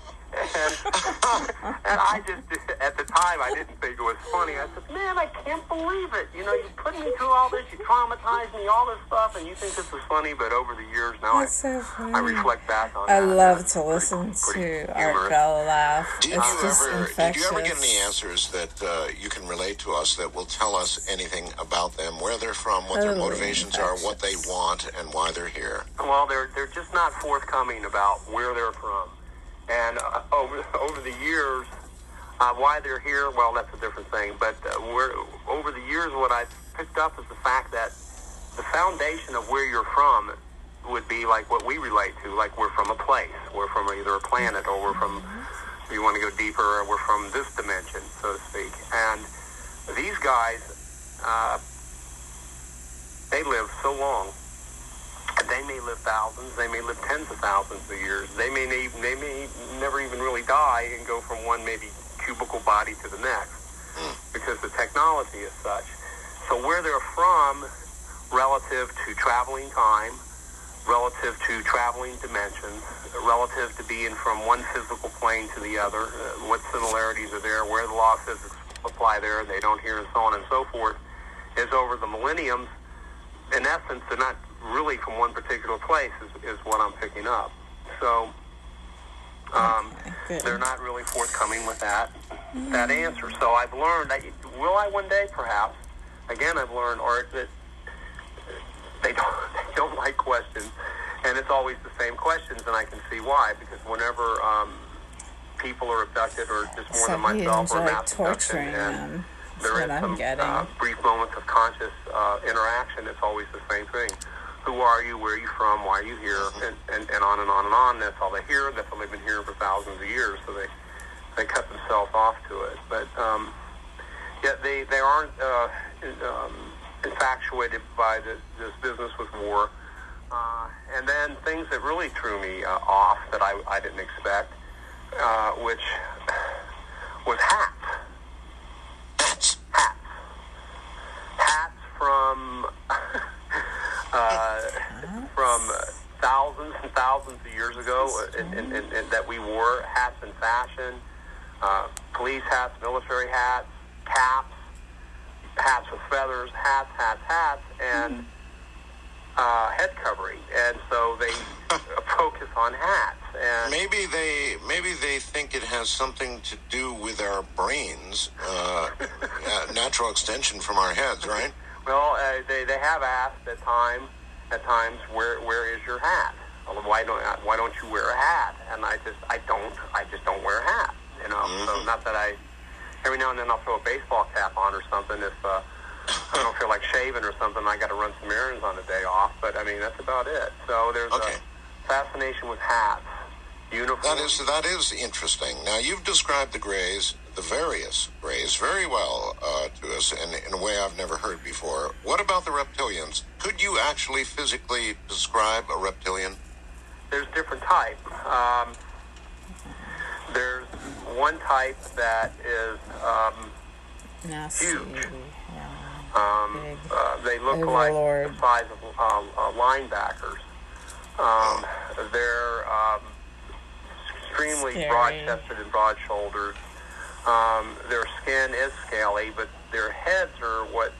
and, and I just, at the time, I didn't think it was funny. I said, man, I can't believe it. You know, you put me through all this, you traumatized me, all this stuff, and you think this is funny, but over the years now, I, so funny. I reflect back on it. I that. love to listen to Art Bell laugh. Did it's you just ever infectious. did you ever get any answers that uh, you can relate to us that will tell us anything about them, where they're from, what their Totally motivations are, what they want, and why they're here? Well, they're they're just not forthcoming about where they're from, and uh, over over the years, uh, why they're here. Well, that's a different thing. But uh, we're, over the years, what I've picked up is the fact that the foundation of where you're from would be like what we relate to. Like we're from a place, we're from either a planet, or we're from. If you want to go deeper, we're from this dimension, so to speak. And these guys, uh, they live so long they may live thousands, they may live tens of thousands of years. They may they may never even really die and go from one maybe cubicle body to the next because the technology is such. So where they're from, relative to traveling time, relative to traveling dimensions, relative to being from one physical plane to the other, uh, what similarities are there, where the law of physics apply there, and they don't here, and so on and so forth, is over the millenniums. In essence, they're not really from one particular place, is, is what I'm picking up. So um, they're not really forthcoming with that that answer. So I've learned that will I one day, perhaps. Again, I've learned, or that they don't they don't like questions, and it's always the same questions, and I can see why. Because whenever um, people are abducted, or just more So than myself, or mass abduction, and there is I'm some getting. uh, brief moments of conscious uh, interaction. It's always the same thing. Who are you? Where are you from? Why are you here? And, and, and on and on and on. That's all they hear. That's all they've been hearing for thousands of years. So they they cut themselves off to it. But um, yet they they aren't uh, um, infatuated by this, this business with war. Uh, and then things that really threw me uh, off that I, I didn't expect, uh, which was. Hats. Hats. Hats from uh, from thousands and thousands of years ago, and, and, and, and that we wore hats in fashion, uh, police hats, military hats, caps, hats with feathers, hats, hats, hats, and uh, head covering. And so they focus on hats. And Maybe they maybe they think it has something to do with our brains, uh, natural extension from our heads, right? Well, uh, they they have asked at time at times where where is your hat? Well, why don't why don't you wear a hat? And I just I don't I just don't wear a hat. You know, so not that I every now and then I'll throw a baseball cap on or something if uh, I don't feel like shaving or something. I got to run some errands on the day off. But I mean that's about it. So there's a fascination with hats, uniforms. That is that is interesting. Now you've described the Greys, the various rays very well uh, to us in, in a way I've never heard before. What about the reptilians? Could you actually physically describe a reptilian? there's different types. Um, there's one type that is um, Nasty. huge. Um, uh, they look Overlord. like the size of um, uh, linebackers. Um, they're um, extremely broad-chested and broad-shouldered. Um, their skin is scaly, but their heads are what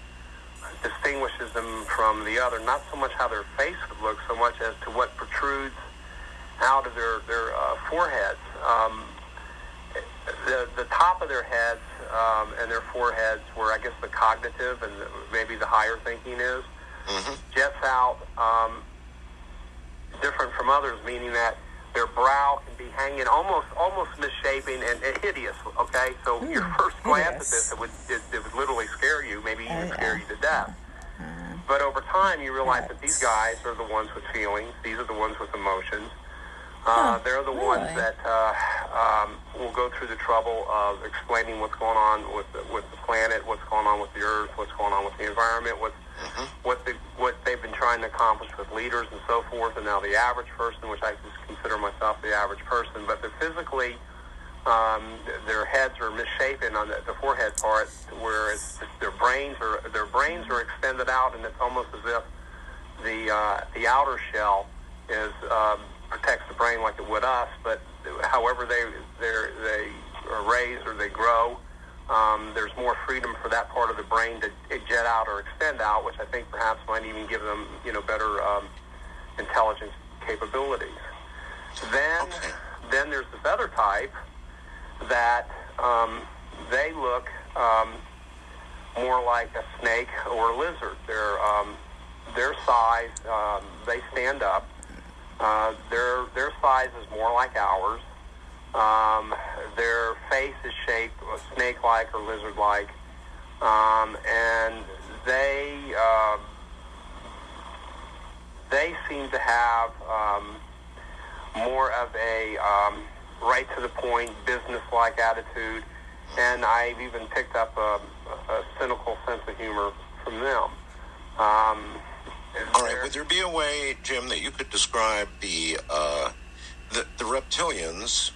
distinguishes them from the other. Not so much how their face would look, so much as to what protrudes out of their their uh, foreheads. Um, the the top of their heads um, and their foreheads, where I guess the cognitive and the, maybe the higher thinking is, jets out um, different from others, meaning that their brow can be hanging almost almost misshapen and, and hideous. Okay, so your first glance at this, it would it, it would literally scare you, maybe even scare you to death. But over time, you realize that these guys are the ones with feelings. These are the ones with emotions. Uh, they're the ones that uh, um, will go through the trouble of explaining what's going on with the, with the planet, what's going on with the Earth, what's going on with the environment, what's what the what they've been trying to accomplish with leaders and so forth, and now the average person, which I just consider myself the average person, but they're physically, um, their heads are misshapen on the, the forehead part, whereas their brains are their brains are extended out, and it's almost as if the uh, the outer shell is um, protects the brain like it would us, but however they they they are raised or they grow, um, there's more freedom for that part of the brain to jet out or extend out, which I think perhaps might even give them you know better um, intelligence capabilities. Then then there's this other type that um, they look um, more like a snake or a lizard. They're um, their size, um, they stand up. Uh, their their size is more like ours. Um, their face is shaped snake-like or lizard-like, um, and they uh, they seem to have um, more of a um, right to the point, business-like attitude, and I've even picked up a, a cynical sense of humor from them. Um, All right. Would there be a way, Jim, that you could describe the uh, the, the reptilians'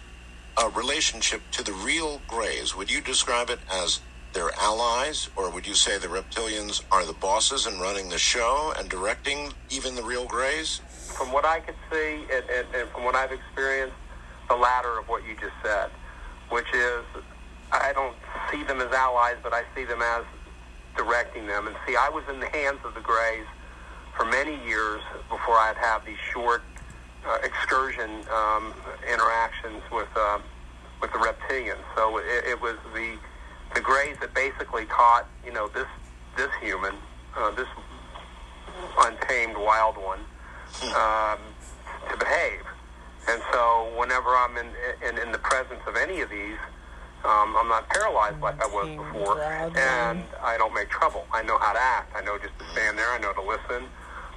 uh, relationship to the real Greys? Would you describe it as their allies, or would you say the reptilians are the bosses and running the show and directing even the real Greys? from what I could see and, and, and from what I've experienced, the latter of what you just said, which is I don't see them as allies, but I see them as directing them. And see, I was in the hands of the Greys for many years before I'd have these short uh, excursion um, interactions with uh, with the reptilians. So it, it was the the Greys that basically taught you know this this human, uh, this untamed wild one, um, to behave. And so whenever I'm in, in in the presence of any of these, um, I'm not paralyzed like I was before, and I don't make trouble. I know how to act. I know just to stand there. I know to listen.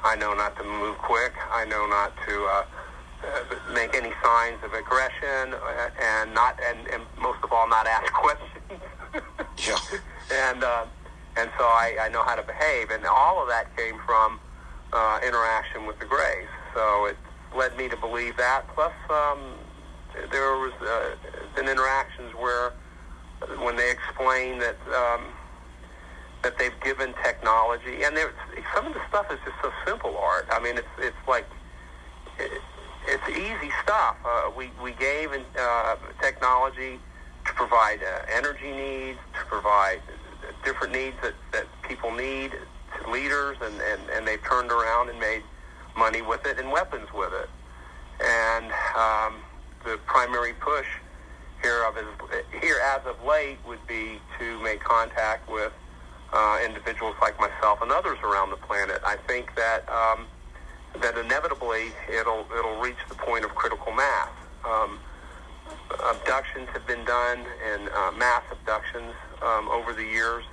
I know not to move quick. I know not to uh, make any signs of aggression, uh, and not and, and most of all, not ask questions. yeah. And uh, and so I, I know how to behave, and all of that came from uh, interaction with the Greys. So it led me to believe that. Plus, um, there was uh, been interactions where when they explain that um, that they've given technology, and there, some of the stuff is just so simple, Art. I mean, it's it's like it, it's easy stuff. Uh, we we gave uh, technology to provide uh, energy needs, to provide different needs that, that people need to leaders, and, and, and they've turned around and made money with it and weapons with it. And um, the primary push here of is, here as of late would be to make contact with uh, individuals like myself and others around the planet. I think that um, that inevitably it'll it'll reach the point of critical mass. Um, abductions have been done, and uh, mass abductions um, over the years,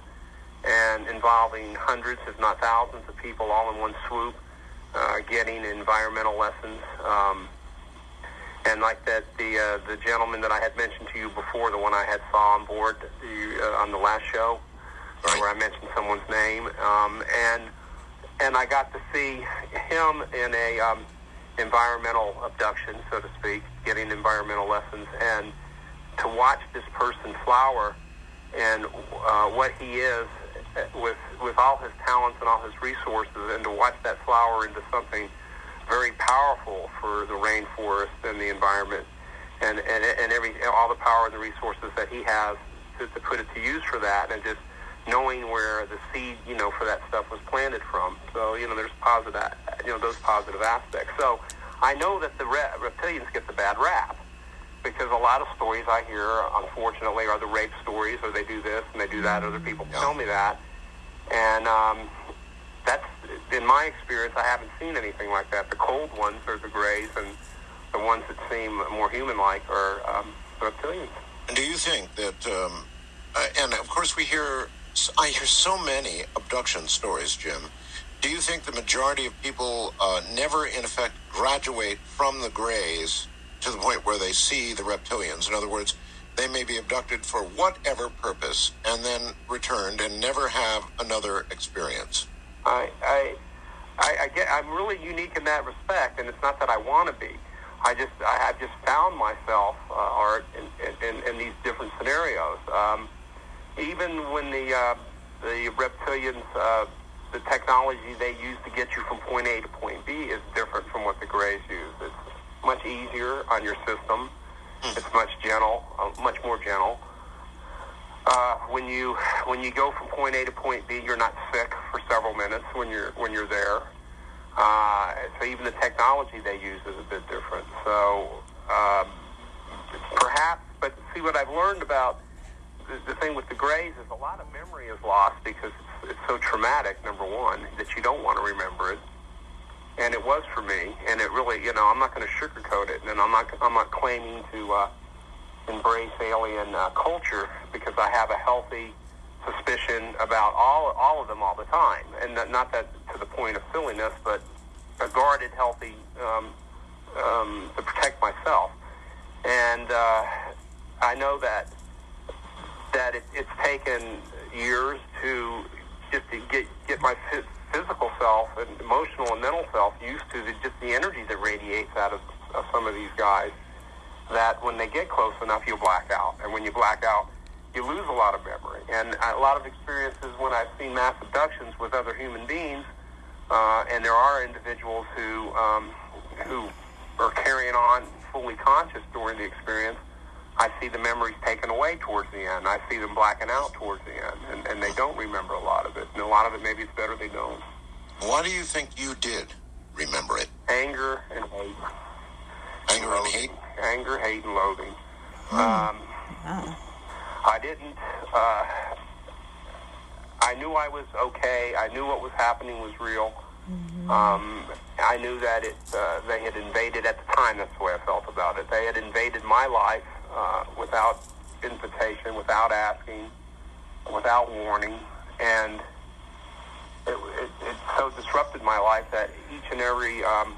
and involving hundreds, if not thousands, of people all in one swoop, uh, getting environmental lessons. Um, and like that, the uh, the gentleman that I had mentioned to you before, the one I had saw on board the, uh, on the last show, where I mentioned someone's name, um, and and I got to see him in a um, environmental abduction, so to speak, getting environmental lessons, and to watch this person flower and uh, what he is uh, with with all his talents and all his resources, and to watch that flower into something very powerful for the rainforest and the environment, and and and every all the power and the resources that he has to, to put it to use for that, and just knowing where the seed, you know, for that stuff was planted from. So you know, there's positive, you know, those positive aspects. So I know that the re- reptilians get the bad rap because a lot of stories I hear, unfortunately, are the rape stories, or they do this and they do that. Other people tell me that, and um, that's in my experience. I haven't seen anything like that. The cold ones are the grays, and the ones that seem more human-like are um, reptilians. And do you think that? Um, uh, and of course, we hear. I hear so many abduction stories, Jim. Do you think the majority of people uh, never, in effect, graduate from the grays to the point where they see the reptilians? In other words, they may be abducted for whatever purpose and then returned and never have another experience. I, I, I, I get. I'm really unique in that respect, and it's not that I want to be. I just, I have just found myself, uh, Art, in, in, in these different scenarios. Um, even when the uh, the reptilians, uh, the technology they use to get you from point A to point B is different from what the Grays use. It's much easier on your system. It's much gentle, uh, much more gentle. Uh, when you when you go from point A to point B, you're not sick for several minutes when you're when you're there. Uh, so even the technology they use is a bit different. So um, perhaps, but see what I've learned about the, thing with the Grays is a lot of memory is lost because it's, it's so traumatic. Number one, that you don't want to remember it, and it was for me. And it really, you know, I'm not going to sugarcoat it, and I'm not I'm not claiming to uh, embrace alien uh, culture because I have a healthy suspicion about all all of them all the time, and not, not that to the point of silliness, but a guarded, healthy um, um, to protect myself. And uh, I know that that it, it's taken years to just to get get my physical self and emotional and mental self used to the, just the energy that radiates out of, of some of these guys. That when they get close enough, you black out, and when you black out, you lose a lot of memory. And a lot of experiences when I've seen mass abductions with other human beings, uh, and there are individuals who um, who are carrying on fully conscious during the experience. I see the memories taken away towards the end. I see them blacking out towards the end, and, and they don't remember a lot of it. And a lot of it, maybe it's better they don't. Why do you think you did remember it? Anger and hate. Anger and hate? Anger, hate, and loathing. Um, I didn't. Uh, I knew I was okay. I knew what was happening was real. Um, I knew that it. Uh, they had invaded at the time. That's the way I felt about it. They had invaded my life uh, without invitation, without asking, without warning, and it, it, it so disrupted my life that each and every um,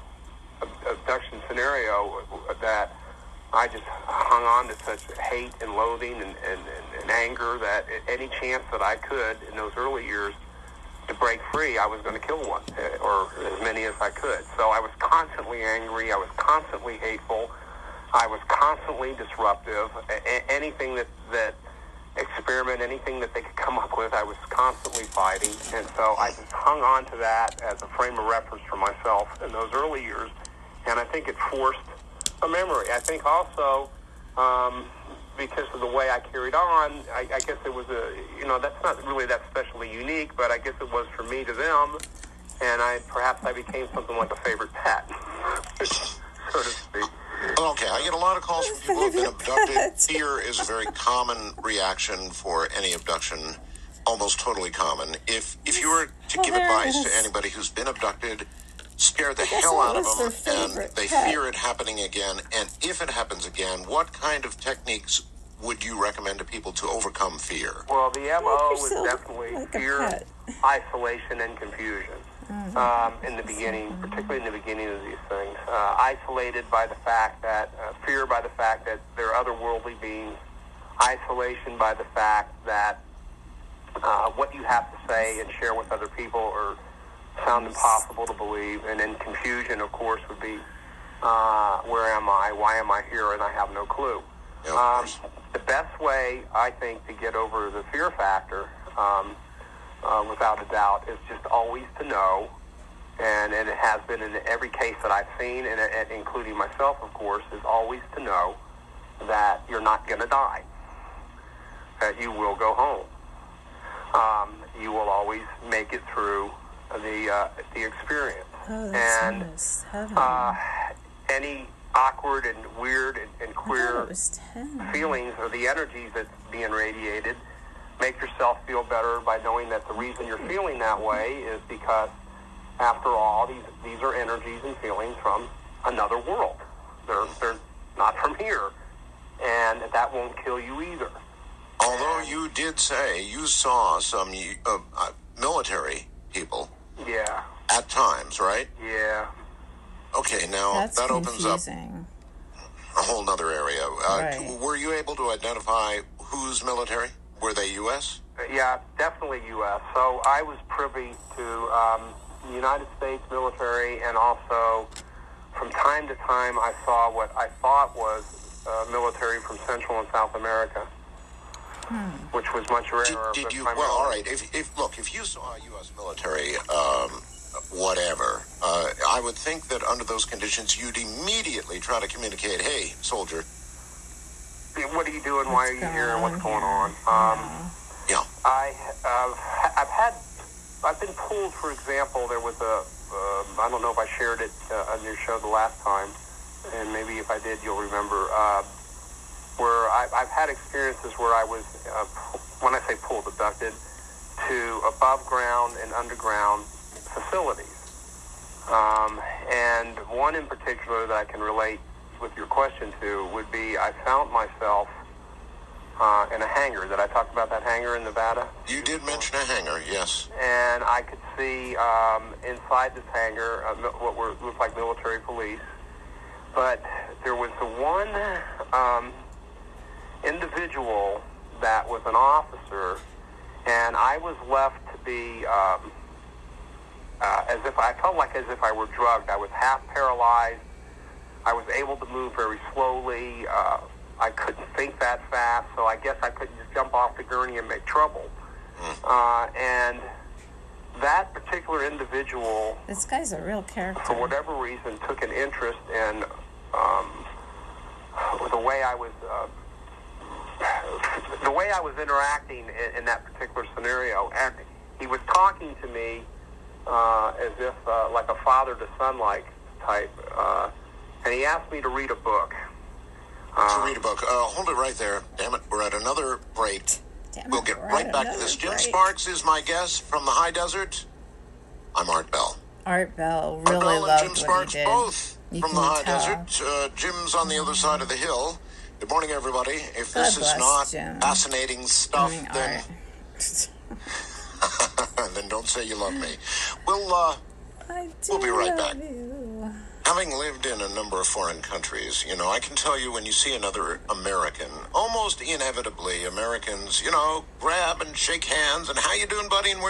abduction scenario that I just hung on to such hate and loathing and, and, and, anger that at any chance that I could in those early years to break free, I was going to kill one eh, or as many as I could. So I was constantly angry. I was constantly hateful. I was constantly disruptive. A- anything that, that experiment, anything that they could come up with, I was constantly fighting. And so I just hung on to that as a frame of reference for myself in those early years. And I think it forced a memory. I think also um, because of the way I carried on, I, I guess it was a, you know, that's not really that specially unique, but I guess it was for me to them. And I perhaps I became something like a favorite pet, so to speak. Okay, I get a lot of calls from people who have been abducted. Fear is a very common reaction for any abduction, almost totally common. If if you were to give advice to anybody who's been abducted, scare the hell out of them, and they pet. fear it happening again. And if it happens again, what kind of techniques would you recommend to people to overcome fear? Well, the MO is definitely like fear, isolation, and confusion. Um, in the beginning, particularly in the beginning of these things, uh, isolated by the fact that uh, fear by the fact that there are otherworldly beings, isolation by the fact that uh, what you have to say and share with other people are sound impossible to believe, and then confusion, of course, would be uh, where am I? Why am I here? And I have no clue. Um, the best way, I think, to get over the fear factor, um, uh, without a doubt, is just always to know, and, and it has been in every case that I've seen, and, and including myself, of course, is always to know that you're not going to die, that you will go home. Um, you will always make it through the uh, the experience. Oh, and nice. Uh, any awkward and weird and, and queer it was 10. feelings or the energies that's being radiated, make yourself feel better by knowing that the reason you're feeling that way is because, after all, these these are energies and feelings from another world. They're they're not from here, and that won't kill you either. Although you did say you saw some uh, uh, military people Yeah, at times, right? yeah. Okay, now That's that opens up a whole other area. Uh, Right. Were you able to identify who's military? Were they U.S.? Yeah, definitely U.S. So I was privy to um, the United States military, and also from time to time I saw what I thought was uh, military from Central and South America, which was much rarer. Did but you? primarily- Well, all right. If, if look, if you saw U.S. military um, whatever. Uh, I would think that under those conditions, you'd immediately try to communicate, hey, soldier. What are you doing? Why are you here? And what's going on? Um, yeah. I, uh, I've had, I've been pulled, for example, there was a, uh, I don't know if I shared it uh, on your show the last time, and maybe if I did, you'll remember, uh, where I, I've had experiences where I was, uh, when I say pulled, abducted, to above ground and underground facilities. Um, and one in particular that I can relate with your question to would be I found myself uh, in a hangar. Did I talk about that hangar in Nevada? You did mention a hangar, yes. And I could see um, inside this hangar uh, what were, looked like military police. But there was the one um, individual that was an officer, and I was left to be um, uh, as if I felt like as if I were drugged. I was half paralyzed. I was able to move very slowly. Uh, I couldn't think that fast, so I guess I couldn't just jump off the gurney and make trouble. Uh, and that particular individual, This guy's a real character. For whatever reason, took an interest in um, the way I was. Uh, the way I was interacting in, in that particular scenario, and he was talking to me uh, as if uh, like a father to son like type, uh, and he asked me to read a book. to read a book. Uh, hold it right there. Damn it, we're at another break. we'll get right back to this. Jim break. Sparks is my guest from the high desert. I'm Art Bell. Art Bell Art really Bell and loved Jim what Sparks he did. both You from the high tell. desert. Uh, Jim's on the other side of the hill. Good morning, everybody. If God this is not Jim. fascinating stuff, Morning, then then don't say you love me. We'll uh, I we'll be right love back. you. Having lived in a number of foreign countries, you know, I can tell you when you see another American, almost inevitably Americans, you know, grab and shake hands and how you doing, buddy, and where